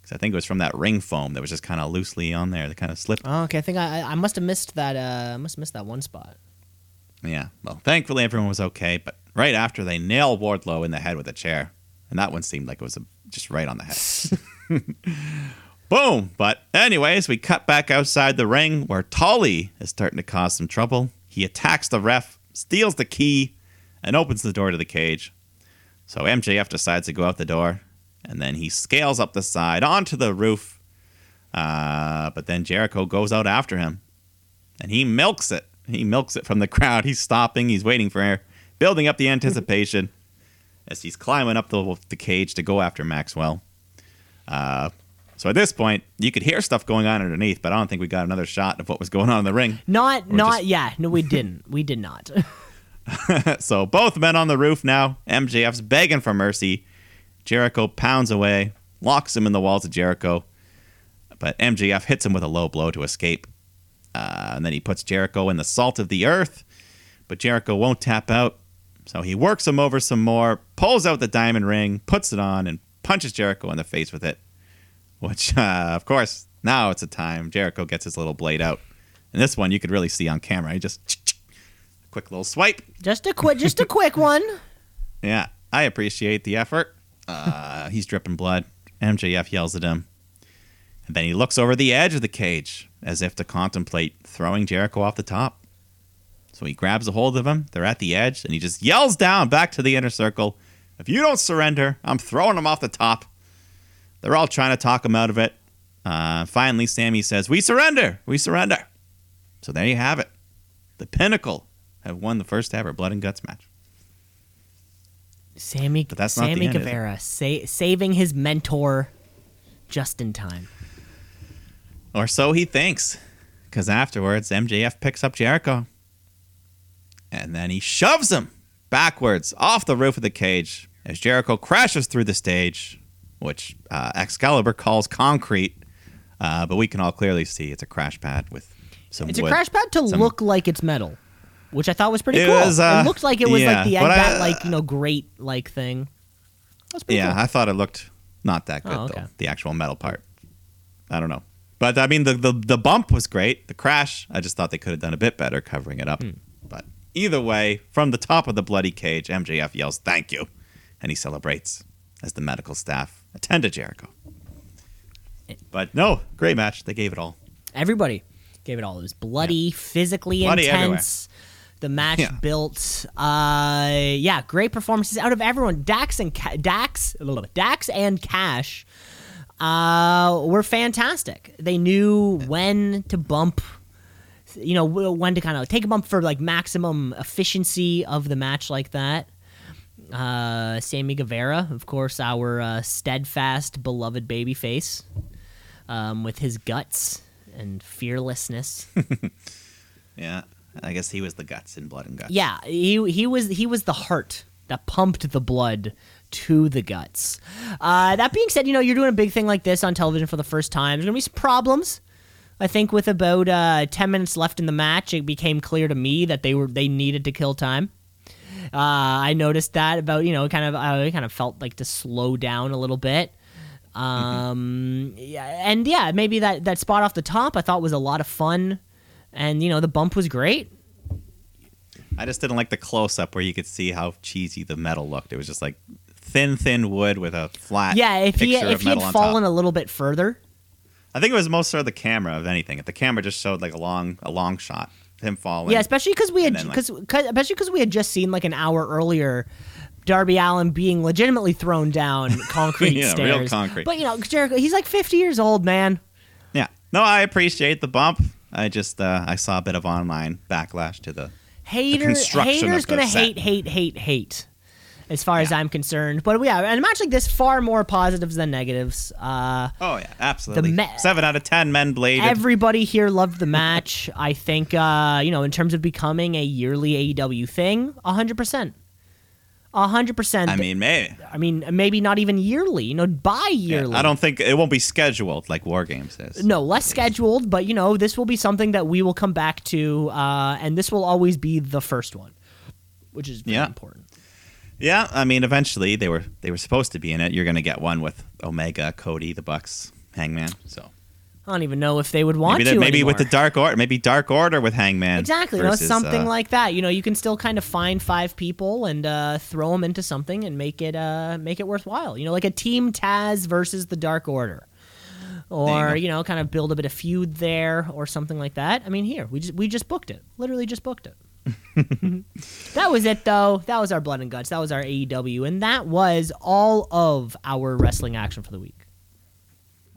Because I think it was from that ring foam that was just kind of loosely on there. They kind of slipped. Oh, okay, I think I I must have missed that. Uh, I must have missed that one spot. Yeah. Well, thankfully everyone was okay, but right after they nail Wardlow in the head with a chair, and that one seemed like it was a, just right on the head. Boom. But anyways, we cut back outside the ring where Tully is starting to cause some trouble. He attacks the ref, steals the key, and opens the door to the cage. So MJF decides to go out the door, and then he scales up the side onto the roof. Uh, but then Jericho goes out after him, and he milks it. He milks it from the crowd. He's stopping. He's waiting for air, building up the anticipation as he's climbing up the, the cage to go after Maxwell. Uh, so at this point, you could hear stuff going on underneath, but I don't think we got another shot of what was going on in the ring. Not, Or not, just- yeah. No, we didn't. We did not. so both men on the roof now. MJF's begging for mercy. Jericho pounds away, locks him in the walls of Jericho, but MJF hits him with a low blow to escape. Uh, and then he puts Jericho in the salt of the earth, but Jericho won't tap out. So he works him over some more, pulls out the diamond ring, puts it on, and punches Jericho in the face with it. Which, uh, of course, now it's a time Jericho gets his little blade out. And this one you could really see on camera. He just quick little swipe, just a quick, just a quick one. yeah, I appreciate the effort. Uh, he's dripping blood. MJF yells at him. And then he looks over the edge of the cage as if to contemplate throwing Jericho off the top. So he grabs a hold of him. They're at the edge, and he just yells down back to the inner circle If you don't surrender, I'm throwing him off the top. They're all trying to talk him out of it. Uh, finally, Sammy says, We surrender! We surrender! So there you have it. The pinnacle have won the first ever Blood and Guts match. Sammy, But that's not the Sammy end, it? Guevara sa- saving his mentor just in time. Or so he thinks. Because afterwards, MJF picks up Jericho. And then he shoves him backwards off the roof of the cage as Jericho crashes through the stage. Which uh, Excalibur calls concrete, uh, but we can all clearly see it's a crash pad with some It's a crash pad to Some- look like it's metal, which I thought was pretty It cool. was, uh, it looked like it was yeah, like the but that like you know grate like thing. That's pretty Yeah, cool. I thought it looked not that good Oh, okay. though. The actual metal part. I don't know. But I mean the, the the bump was great. The crash, I just thought they could have done a bit better covering it up. Hmm. But either way, from the top of the bloody cage, MJF yells thank you and he celebrates as the medical staff attend to Jericho. But no, great match. They gave it all. Everybody gave it all. It was bloody, physically Bloody intense. The match Yeah. built. Uh, yeah, great performances out of everyone. Dax and Ca- Dax, a little bit. Dax and Cash, uh, were fantastic. They knew when to bump. You know when to kind of take a bump for like maximum efficiency of the match like that. Uh, Sammy Guevara, of course, our uh, steadfast, beloved babyface, um, with his guts and fearlessness. Yeah. I guess he was the guts in blood and guts. yeah, he he was he was the heart that pumped the blood to the guts. Uh, that being said, you know you're doing a big thing like this on television for the first time. There's gonna be some problems. I think with about uh, ten minutes left in the match, it became clear to me that they were they needed to kill time. Uh, I noticed that about you know kind of I kind of felt like to slow down a little bit. Um, yeah, and yeah, maybe that that spot off the top I thought was a lot of fun, and you know the bump was great. I just didn't like the close up where you could see how cheesy the metal looked. It was just like thin, thin wood with a flat. Yeah, if he if he had fallen a little bit further, I think it was most of the camera of anything. If the camera just showed like a long, a long shot, him falling. yeah, especially because we had then, like- because especially because we had just seen like an hour earlier. Darby Allin being legitimately thrown down concrete Yeah, stairs. real concrete. But you know, Jericho, he's like 50 years old, man. yeah. No, I appreciate the bump. I just uh, I saw a bit of online backlash to the. Hater, construction haters the gonna set. hate, hate, hate, hate. As far as I'm concerned, but yeah, and a match like this, far more positives than negatives. Uh, Oh yeah, absolutely. me- Seven out of ten men bladed. Everybody here loved the match. I think, uh, you know, in terms of becoming a yearly AEW thing, 100%. 100%. I mean, maybe. I mean, maybe not even yearly, you know, bi yearly. I don't think it won't be scheduled like War Games is. No, less scheduled, but, you know, this will be something that we will come back to, uh, and this will always be the first one, which is very Yeah. important. Yeah, I mean, eventually they were they were supposed to be in it. You're gonna get one with Omega, Cody, the Bucks, Hangman. So I don't even know if they would want maybe, to. maybe with the. Dark Order, maybe Dark Order with Hangman. Exactly, you know, something uh, like that. You know, you can still kind of find five people and uh, throw them into something and make it uh, make it worthwhile. You know, like a Team Taz versus the Dark Order, or you you know, kind of build a bit of feud there or something like that. I mean, here we just we just booked it. Literally just booked it. that was it, though. That was our blood and guts. That was our AEW, and that was all of our wrestling action for the week.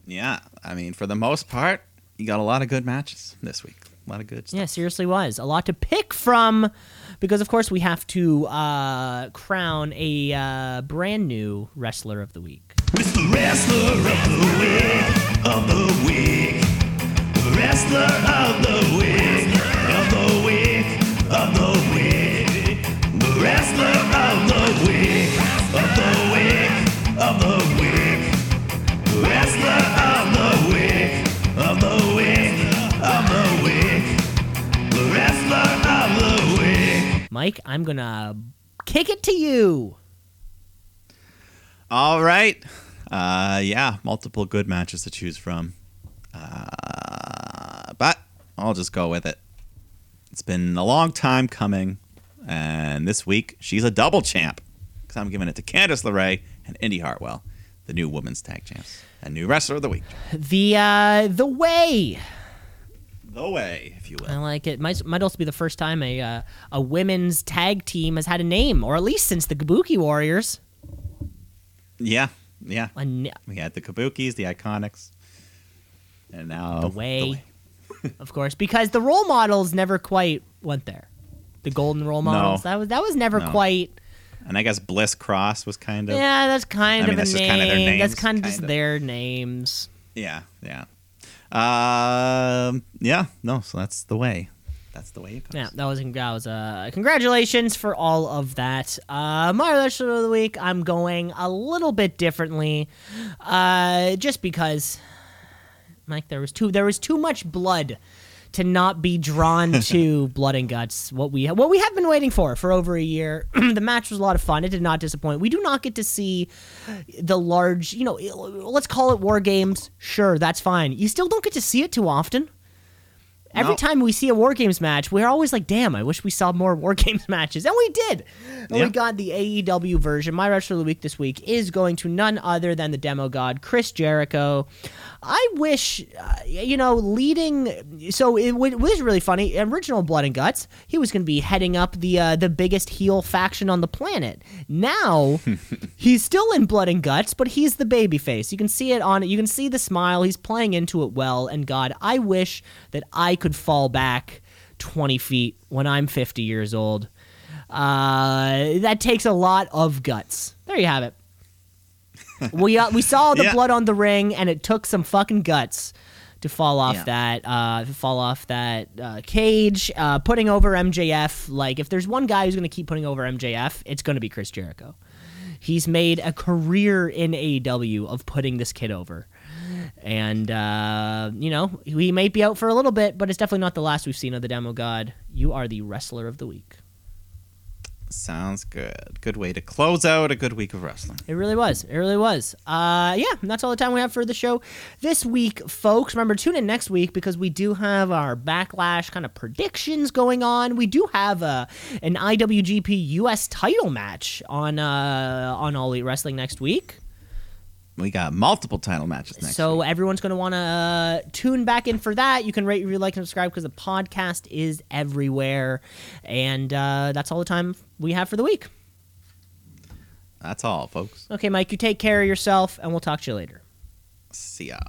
Yeah, I mean, for the most part, you got a lot of good matches this week. A lot of good stuff. Yeah, seriously was. A lot to pick from because of course we have to uh, crown a uh, brand new wrestler of the week. It's the wrestler of the week, of the week. Wrestler of the week, of the week, of the week. The wrestler of the week, of the week, of the week. Wrestler of the week, of the week, of the week. The wrestler of the week. Mike, I'm gonna kick it to you. All right. Uh, yeah, multiple good matches to choose from. Uh, but I'll just go with it. It's been a long time coming, and this week she's a double champ because I'm giving it to Candice LeRae and Indi Hartwell, the new women's tag champs and new wrestler of the week. The uh, the way The way, if you will. I like it. Might might also be the first time a uh, a women's tag team has had a name, or at least since the Kabuki Warriors. Yeah, yeah. A n- We had the Kabukis, the Iconics, and now the way, of course, because the role models never quite went there. The golden role No. models that was that was never No. quite. And I guess Bliss Cross was kind of. Yeah, that's kind I mean, of a that's just name. their that's names, kind of just kinda. their names. Yeah, yeah. Um, yeah, no, so that's the way. That's the way it goes. Yeah, that was that was uh congratulations for all of that. Uh my wrestler of the week, I'm going a little bit differently. Uh just because Mike there was too there was too much blood to not be drawn to blood and guts what we what we have been waiting for for over a year the match was a lot of fun it did not disappoint we do not get to see the large you know let's call it war games sure that's fine you still don't get to see it too often Every No. time we see a War Games match, we're always like, damn, I wish we saw more War Games matches. And we did. And Yeah. We got the AEW version. My wrestler of the week this week is going to none other than the demo god, Chris Jericho. I wish, uh, you know, leading. So it, wa- it was really funny. Original Blood and Guts, he was going to be heading up the uh, the biggest heel faction on the planet. Now, he's still in Blood and Guts, but he's the babyface. You can see it on it. You can see the smile. He's playing into it well. And God, I wish that I could fall back 20 feet when I'm 50 years old. Uh, that takes a lot of guts. There you have it. We uh, we saw the Yeah. blood on the ring, and it took some fucking guts to fall off Yeah. that uh, fall off that uh, cage. Uh, putting over MJF, like if there's one guy who's gonna keep putting over MJF, it's gonna be Chris Jericho. He's made a career in AEW of putting this kid over. And, uh, you know, he may be out for a little bit, but it's definitely not the last we've seen of the Demo God. You are the wrestler of the week. Sounds good. Good way to close out a good week of wrestling. It really was. It really was. Uh, yeah, that's all the time we have for the show this week, folks. Remember, tune in next week because we do have our backlash kind of predictions going on. We do have a an IWGP US title match on uh, on All Elite Wrestling next week. We got multiple title matches next so week. everyone's going to want to uh, tune back in for that. You can rate, review, like, and subscribe because the podcast is everywhere. And uh, that's all the time we have for the week. That's all, folks. Okay, Mike, you take care of yourself, and we'll talk to you later. See ya.